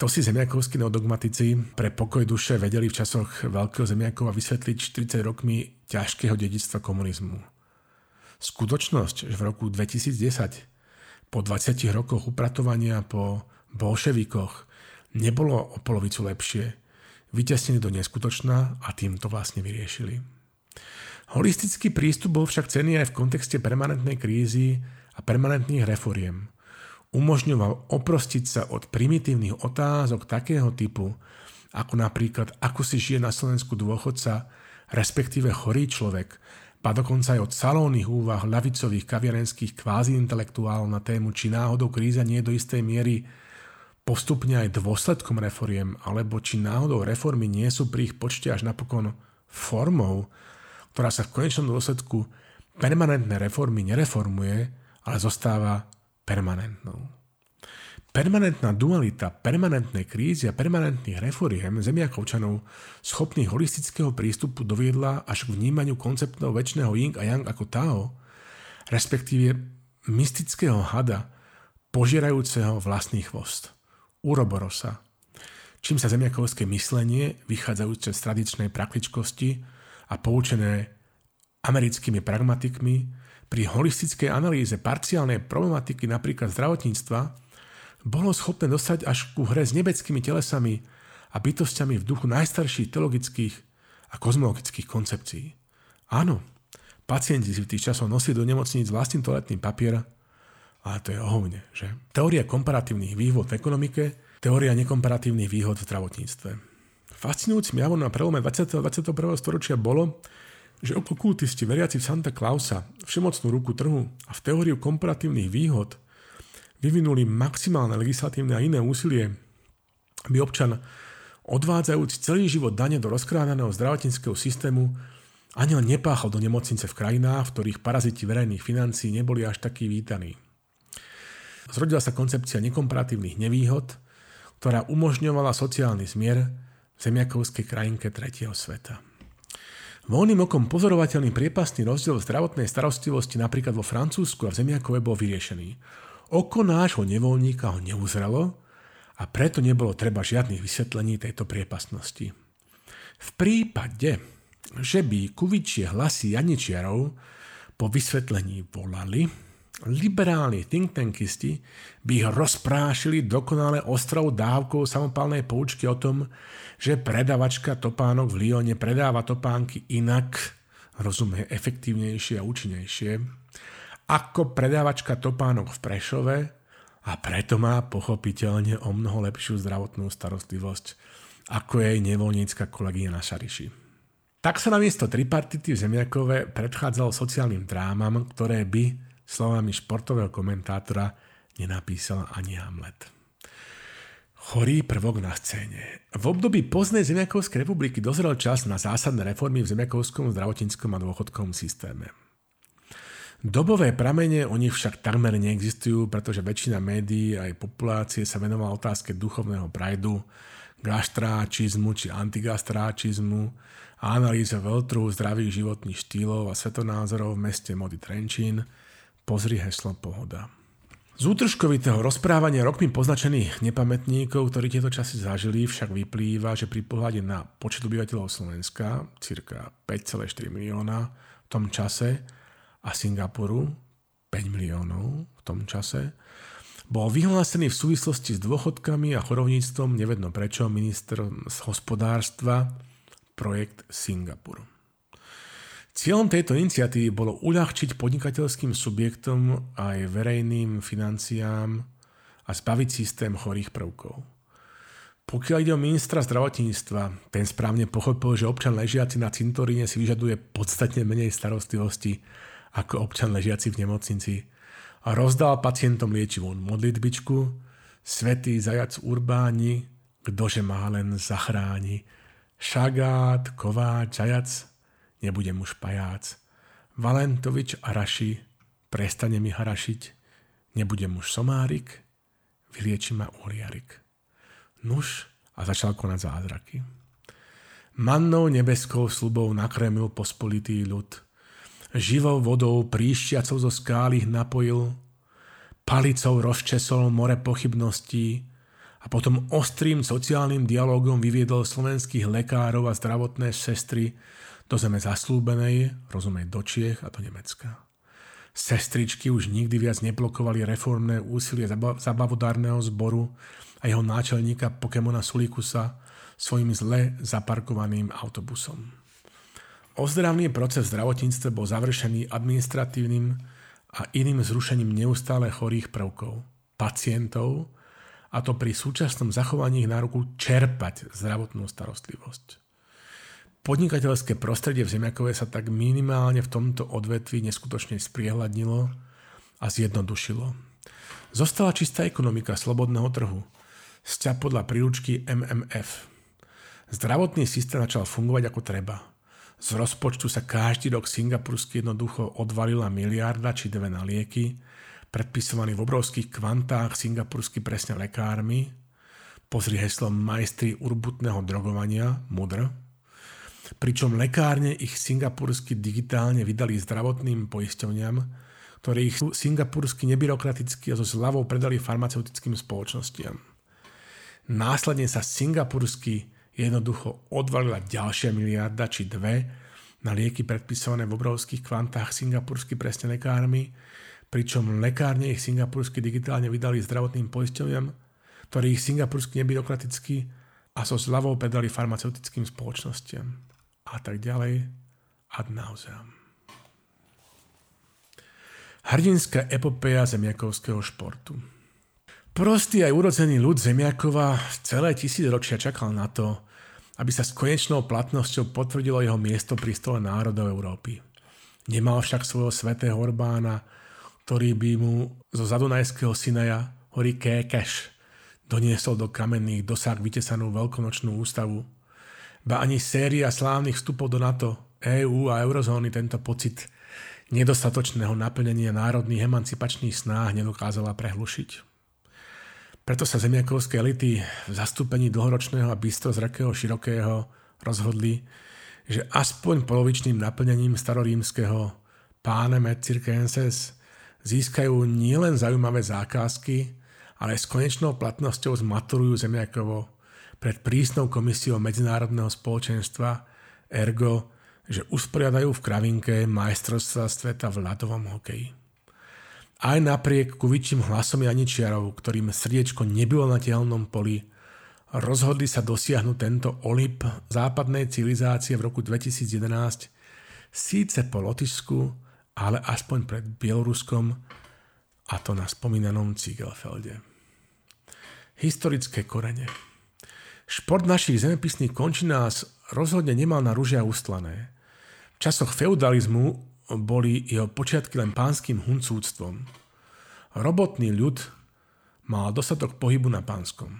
[SPEAKER 1] To si zemiakovskí neodogmatici pre pokoj duše vedeli v časoch Veľkého zemiakova vysvetliť 40 rokmi ťažkého dedictva komunizmu. Skutočnosť, že v roku 2010, po 20 rokoch upratovania po bolševikoch, nebolo o polovicu lepšie, vytesnili do neskutočná a tým to vlastne vyriešili. Holistický prístup bol však cený aj v kontexte permanentnej krízy a permanentných reforiem. Umožňoval oprostiť sa od primitívnych otázok takého typu, ako napríklad ako si žije na Slovensku dôchodca, respektíve chorý človek, pa dokonca aj od salónnych úvah ľavicových kaviarenských kvázi intelektuálov na tému, či náhodou kríza nie je do istej miery postupne aj dôsledkom reforiem, alebo či náhodou reformy nie sú pri ich počte až napokon formou, ktorá sa v konečnom dôsledku permanentné reformy nereformuje, ale zostáva permanentnou. Permanentná dualita permanentnej krízy a permanentných reforiem zemiakovčanov schopných holistického prístupu doviedla až k vnímaniu konceptov väčšného yin a yang ako Tao, respektíve mystického hada, požierajúceho vlastný chvost. Uroborosa, čím sa zemiakovské myslenie, vychádzajúce z tradičnej praktičkosti a poučené americkými pragmatikmi, pri holistickej analýze parciálnej problematiky napríklad zdravotníctva, bolo schopné dostať až ku hre s nebeckými telesami a bytostiami v duchu najstarších teologických a kozmologických koncepcií. Áno, pacienti si v tých časoch nosili do nemocníc vlastný toaletný papier ale to je ohovne, že? Teória komparatívnych výhod v ekonomike, teória nekomparatívnych výhod v zdravotníctve. Fascinujúcim javom na prelome 20. a 21. storočia bolo, že okultisti veriaci v Santa Clausa, všemocnú ruku trhu a v teóriu komparatívnych výhod vyvinuli maximálne legislatívne a iné úsilie, aby občan odvádzajúci celý život dane do rozkrádaného zdravotníckého systému ani len nepáchal do nemocnice v krajinách, v ktorých paraziti verejných financií neboli až takí vítaní. Zrodila sa koncepcia nekomparatívnych nevýhod, ktorá umožňovala sociálny zmier zemiakovskej krajinke tretieho sveta. Voľným okom pozorovateľný priepastný rozdiel v zdravotnej starostlivosti napríklad vo Francúzsku a v Zemiakove bol vyriešený. Oko nášho nevoľníka ho neuzrelo a preto nebolo treba žiadnych vysvetlení tejto priepastnosti. V prípade, že by kuvičie hlasy Janičiarov po vysvetlení volali, Liberálni think tankisti by ich rozprášili dokonale ostrou dávkou samopálnej poučky o tom, že predavačka topánok v Lione predáva topánky inak, rozumie, efektívnejšie a účinnejšie, ako predávačka topánok v Prešove a preto má pochopiteľne o mnoho lepšiu zdravotnú starostlivosť ako jej nevoľnícka kolegyňa na Šariši. Tak sa namiesto tripartity v Zemiakove predchádzalo sociálnym drámam, ktoré by slovami športového komentátora nenapísal ani Hamlet. Chorý prvok na scéne. V období poznej Zemiakovskej republiky dozrel čas na zásadné reformy v zemiakovskom zdravotníckom a dôchodkovom systéme. Dobové pramene o nich však takmer neexistujú, pretože väčšina médií aj populácie sa venovala otázke duchovného prajdu, gastráčizmu či antigastráčizmu a analýze veľtru zdravých životných štýlov a svetonázorov v meste Mody Trenčín – Pozri heslo pohoda. Z útržkovitého rozprávania rokmi poznačených nepamätníkov, ktorí tieto časy zažili, však vyplýva, že pri pohľade na počet obyvateľov Slovenska, cirka 5,4 milióna v tom čase, a Singapuru 5 miliónov v tom čase, bol vyhlásený v súvislosti s dôchodkami a chorovníctvom, nevedno prečo, minister hospodárstva projekt Singapuru. Cieľom tejto iniciatívy bolo uľahčiť podnikateľským subjektom aj verejným financiám a zbaviť systém chorých prvkov. Pokiaľ ide o ministra zdravotníctva, ten správne pochopil, že občan ležiaci na cintoríne si vyžaduje podstatne menej starostlivosti ako občan ležiaci v nemocnici a rozdal pacientom liečivú modlitbičku Svetý zajac Urbáni, kdože má len zachráni. Šagát, Kováč, Zajac, nebudem už pajác. Valentovič a Raši, prestane mi harašiť, nebudem už somárik, vylieči ma uhliarik. Nuž a začal konať zázraky. Mannou nebeskou slubou nakremil pospolitý ľud, živou vodou príšťacou zo skály napojil, palicou rozčesol more pochybností a potom ostrým sociálnym dialogom vyviedol slovenských lekárov a zdravotné sestry do zeme zaslúbenej, rozumej do Čiech a do Nemecka. Sestričky už nikdy viac neblokovali reformné úsilie zabavodárneho zboru a jeho náčelníka Pokémona Sulikusa svojim zle zaparkovaným autobusom. Ozdravný proces v zdravotníctve bol završený administratívnym a iným zrušením neustále chorých prvkov, pacientov, a to pri súčasnom zachovaní ich nároku čerpať zdravotnú starostlivosť. Podnikateľské prostredie v Zemiakove sa tak minimálne v tomto odvetvi neskutočne spriehľadnilo a zjednodušilo. Zostala čistá ekonomika slobodného trhu, sťa podľa príručky MMF. Zdravotný systém začal fungovať ako treba. Z rozpočtu sa každý rok singapursky jednoducho odvalila miliarda či dve na lieky, predpisovaný v obrovských kvantách singapursky presne lekármi, pozri heslo majstri urbutného drogovania, MUDR, pričom lekárne ich singapursky digitálne vydali zdravotným poisťovňam, ktoré ich singapursky nebyrokraticky a so zľavou predali farmaceutickým spoločnostiam. Následne sa singapursky jednoducho odvalila ďalšia miliarda či dve na lieky predpisované v obrovských kvantách singapursky presne lekármi, pričom lekárne ich singapursky digitálne vydali zdravotným poisťovňam, ktorí ich singapursky nebyrokraticky a so zľavou predali farmaceutickým spoločnostiam a tak ďalej ad nauseam. Hrdinská epopeja zemiakovského športu Prostý aj urodzený ľud Zemiakova celé tisíc ročia čakal na to, aby sa s konečnou platnosťou potvrdilo jeho miesto pri stole národov Európy. Nemal však svojho svetého Orbána, ktorý by mu zo zadunajského Sinaja hory Kékeš doniesol do kamenných dosah vytesanú veľkonočnú ústavu ba ani séria slávnych vstupov do NATO, EÚ a eurozóny tento pocit nedostatočného naplnenia národných emancipačných snách nedokázala prehlušiť. Preto sa zemiakovské elity v zastúpení dlhoročného a bystrozrakého širokého rozhodli, že aspoň polovičným naplnením starorímskeho pánem et circenses získajú nielen zaujímavé zákazky, ale s konečnou platnosťou zmaturujú zemiakovo pred prísnou komisiou medzinárodného spoločenstva Ergo, že usporiadajú v Kravinke majstrovstva sveta v ľadovom hokeji. Aj napriek kuvičím hlasom Janičiarov, ktorým srdiečko nebylo na tehelnom poli, rozhodli sa dosiahnuť tento olip západnej civilizácie v roku 2011 síce po Lotyšsku, ale aspoň pred Bieloruskom a to na spomínanom Ciegelfelde. Historické korene Šport našich zemepisných končinás rozhodne nemal na ružia ustlané. V časoch feudalizmu boli jeho počiatky len pánským huncúctvom. Robotný ľud mal dostatok pohybu na pánskom.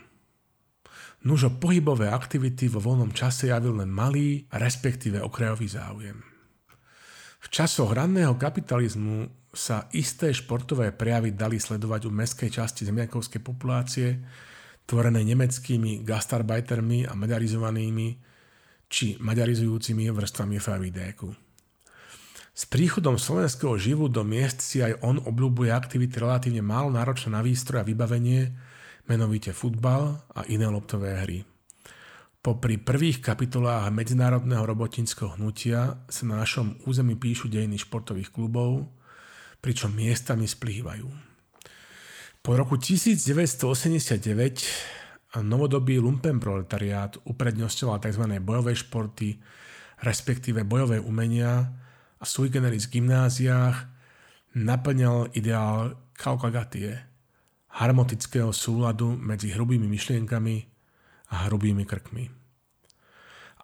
[SPEAKER 1] Nužo pohybové aktivity vo voľnom čase javil len malý, respektíve okrajový záujem. V časoch ranného kapitalizmu sa isté športové prejavy dali sledovať u mestskej časti zemiakovskej populácie, tvorené nemeckými gastarbajtermi a maďarizovanými či maďarizujúcimi vrstvami FAVDéku. S príchodom slovenského živu do miest si aj on obľúbuje aktivity relatívne málo náročné na výstroj a vybavenie, menovite futbal a iné loptové hry. Popri prvých kapitolách medzinárodného robotníckého hnutia sa na našom území píšu dejiny športových klubov, pričom miestami splývajú. Po roku 1989 novodobý lumpenproletariát uprednostňoval tzv. bojové športy, respektíve bojové umenia a sui generis gymnáziách naplňal ideál kaukagatie, harmotického súladu medzi hrubými myšlienkami a hrubými krkmi.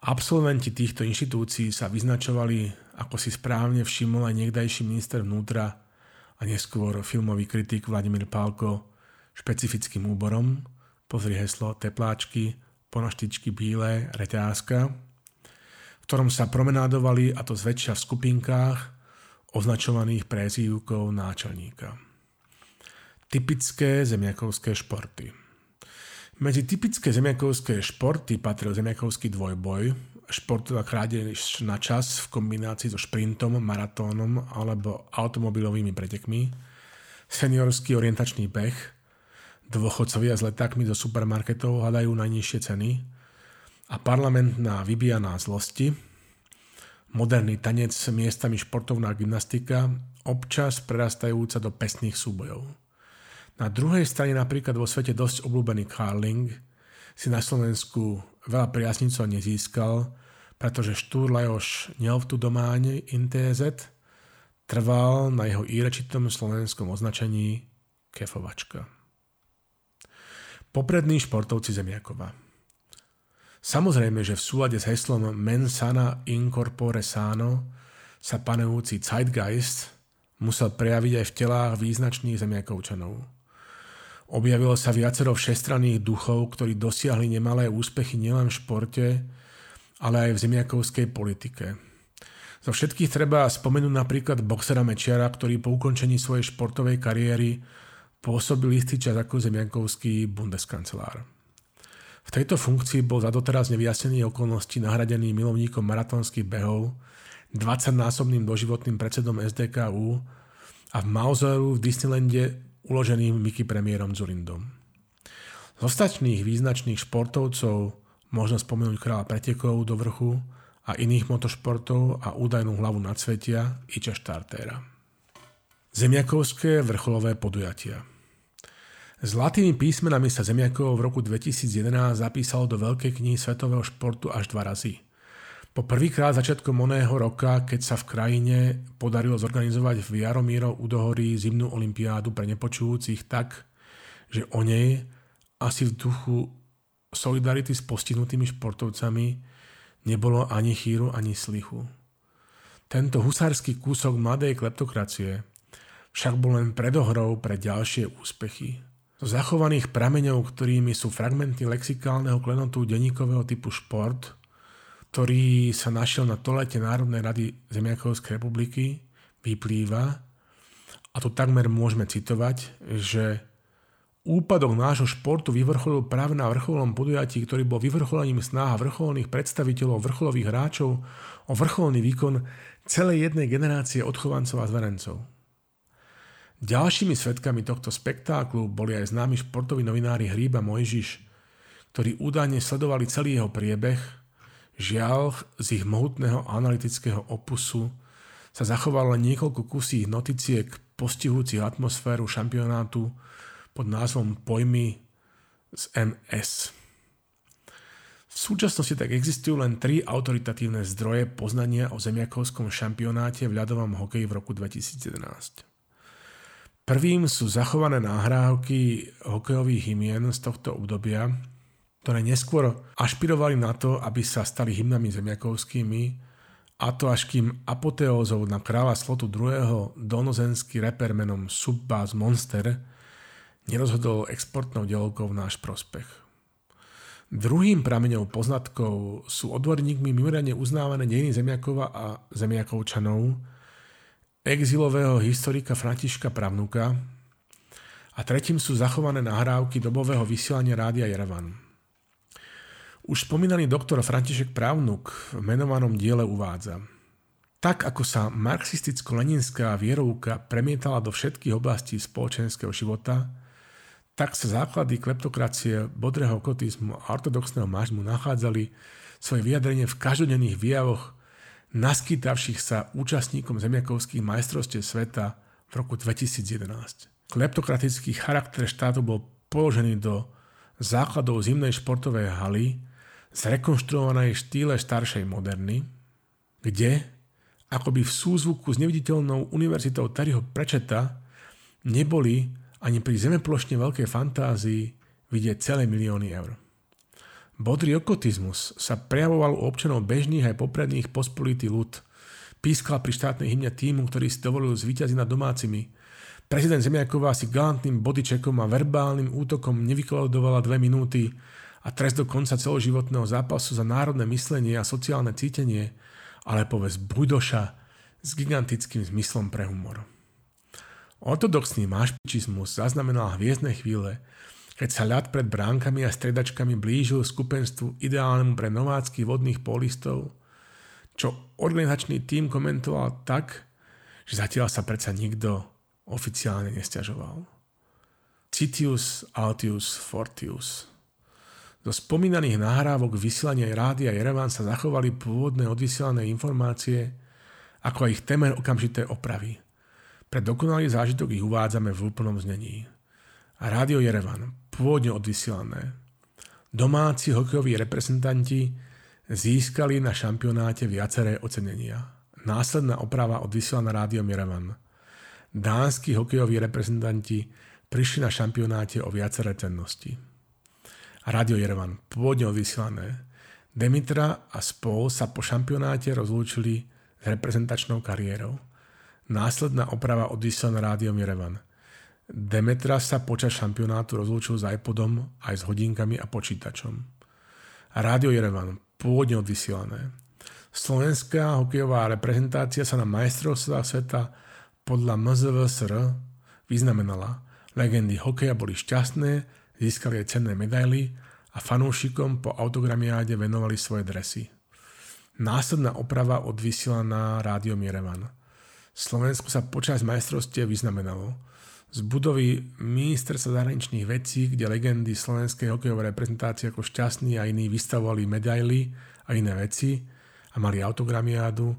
[SPEAKER 1] Absolventi týchto inštitúcií sa vyznačovali, ako si správne všimol aj niekdajší minister vnútra a neskôr filmový kritik Vladimír Pálko špecifickým úborom, pozri heslo tepláčky, ponoštičky bílé, reťázka, v ktorom sa promenádovali a to zväčša v skupinkách označovaných prezývkou náčelníka. Typické zemiakovské športy Medzi typické zemiakovské športy patril zemiakovský dvojboj, športová krádež na čas v kombinácii so šprintom, maratónom alebo automobilovými pretekmi, seniorský orientačný beh, dôchodcovia s letákmi do supermarketov hľadajú najnižšie ceny a parlamentná vybijaná zlosti, moderný tanec s miestami športovná gymnastika, občas prerastajúca do pesných súbojov. Na druhej strane napríklad vo svete dosť obľúbený curling si na Slovensku veľa priaznicov nezískal, pretože Štúr Lajoš tu dománe intézet trval na jeho írečitom slovenskom označení kefovačka. Poprední športovci Zemiakova Samozrejme, že v súlade s heslom Mensana incorpore sano sa panujúci Zeitgeist musel prejaviť aj v telách význačných zemiakovčanov. Objavilo sa viacero všestranných duchov, ktorí dosiahli nemalé úspechy nielen v športe, ale aj v zemiakovskej politike. Zo všetkých treba spomenúť napríklad boxera Mečiara, ktorý po ukončení svojej športovej kariéry pôsobil istý čas ako zemiakovský bundeskancelár. V tejto funkcii bol za doteraz nevyjasnený okolnosti nahradený milovníkom maratónskych behov, 20-násobným doživotným predsedom SDKU a v Mauzeu v Disneylande uloženým Mickey premiérom Zurindom. Z ostatných význačných športovcov možno spomenúť kráľa pretekov do vrchu a iných motošportov a údajnú hlavu nadsvetia Iča Štartéra. Zemiakovské vrcholové podujatia Zlatými písmenami sa Zemiakov v roku 2011 zapísalo do Veľkej knihy svetového športu až dva razy – po prvýkrát začiatkom oného roka, keď sa v krajine podarilo zorganizovať v Jaromíro u Dohorí zimnú olimpiádu pre nepočujúcich tak, že o nej asi v duchu solidarity s postihnutými športovcami nebolo ani chýru, ani slichu. Tento husársky kúsok mladej kleptokracie však bol len predohrou pre ďalšie úspechy. Z zachovaných prameňov, ktorými sú fragmenty lexikálneho klenotu denníkového typu šport, ktorý sa našiel na tolete Národnej rady Zemiakovskej republiky, vyplýva, a to takmer môžeme citovať, že úpadok nášho športu vyvrcholil práve na vrcholnom podujatí, ktorý bol vyvrcholením snáha vrcholných predstaviteľov, vrcholových hráčov o vrcholný výkon celej jednej generácie odchovancov a zverencov. Ďalšími svetkami tohto spektáklu boli aj známi športoví novinári Hríba Mojžiš, ktorí údajne sledovali celý jeho priebeh Žiaľ, z ich mohutného analytického opusu sa zachovalo len niekoľko kusí noticiek postihujúcich atmosféru šampionátu pod názvom Pojmy z MS. V súčasnosti tak existujú len tri autoritatívne zdroje poznania o zemiakovskom šampionáte v ľadovom hokeji v roku 2011. Prvým sú zachované náhrávky hokejových hymien z tohto obdobia, ktoré neskôr ašpirovali na to, aby sa stali hymnami zemiakovskými, a to až kým apoteózou na kráľa slotu II. donozenský reper menom Subbass Monster nerozhodol exportnou dielkou v náš prospech. Druhým prameňom poznatkov sú odborníkmi mimoriadne uznávané dejiny Zemiakova a Zemiakovčanov, exilového historika Františka Pravnuka a tretím sú zachované nahrávky dobového vysielania Rádia Jerevan. Už spomínaný doktor František Právnuk v menovanom diele uvádza. Tak ako sa marxisticko-leninská vierovka premietala do všetkých oblastí spoločenského života, tak sa základy kleptokracie, bodrého kotizmu a ortodoxného mážmu nachádzali svoje vyjadrenie v každodenných výjavoch naskytavších sa účastníkom zemiakovských majstrovstiev sveta v roku 2011. Kleptokratický charakter štátu bol položený do základov zimnej športovej haly, zrekonštruovanej štýle staršej moderny, kde, akoby v súzvuku s neviditeľnou univerzitou Terryho Prečeta, neboli ani pri zemeplošne veľkej fantázii vidieť celé milióny eur. Bodrý okotizmus sa prejavoval u občanov bežných aj popredných pospolitý ľud. Pískal pri štátnej hymne týmu, ktorý si dovolil zvíťaziť nad domácimi. Prezident Zemiaková si galantným bodyčekom a verbálnym útokom nevykoladovala dve minúty a trest do konca celoživotného zápasu za národné myslenie a sociálne cítenie, ale povedz Bujdoša s gigantickým zmyslom pre humor. Ortodoxný mášpičizmus zaznamenal hviezdne chvíle, keď sa ľad pred bránkami a stredačkami blížil skupenstvu ideálnemu pre nováckých vodných polistov, čo organizačný tím komentoval tak, že zatiaľ sa predsa nikto oficiálne nestiažoval. Citius Altius Fortius. Do spomínaných nahrávok vysielania rádia Jerevan sa zachovali pôvodné odvysielané informácie, ako aj ich temer okamžité opravy. Pre dokonalý zážitok ich uvádzame v úplnom znení. A Rádio Jerevan, pôvodne odvysielané. Domáci hokejoví reprezentanti získali na šampionáte viaceré ocenenia. Následná oprava odvysiela na Rádio Jerevan. Dánsky hokejoví reprezentanti prišli na šampionáte o viaceré cennosti. Rádio Jerevan, pôvodne odvysielané. Demitra a spol sa po šampionáte rozlúčili s reprezentačnou kariérou. Následná oprava odvysiela na Rádio Jerevan. Demetra sa počas šampionátu rozlúčil s iPodom aj s hodinkami a počítačom. Rádio Jerevan, pôvodne odvysielané. Slovenská hokejová reprezentácia sa na majstrovstvách sveta podľa MZVSR vyznamenala. Legendy hokeja boli šťastné, získali aj cenné medaily a fanúšikom po autogramiáde venovali svoje dresy. Následná oprava odvysielaná rádiom Jerevan. Slovensko sa počas majstrovstie vyznamenalo – z budovy ministerstva zahraničných vecí, kde legendy slovenskej hokejovej reprezentácie ako šťastní a iní vystavovali medaily a iné veci a mali autogramiádu,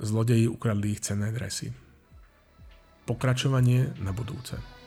[SPEAKER 1] zlodeji ukradli ich cenné dresy. Pokračovanie na budúce.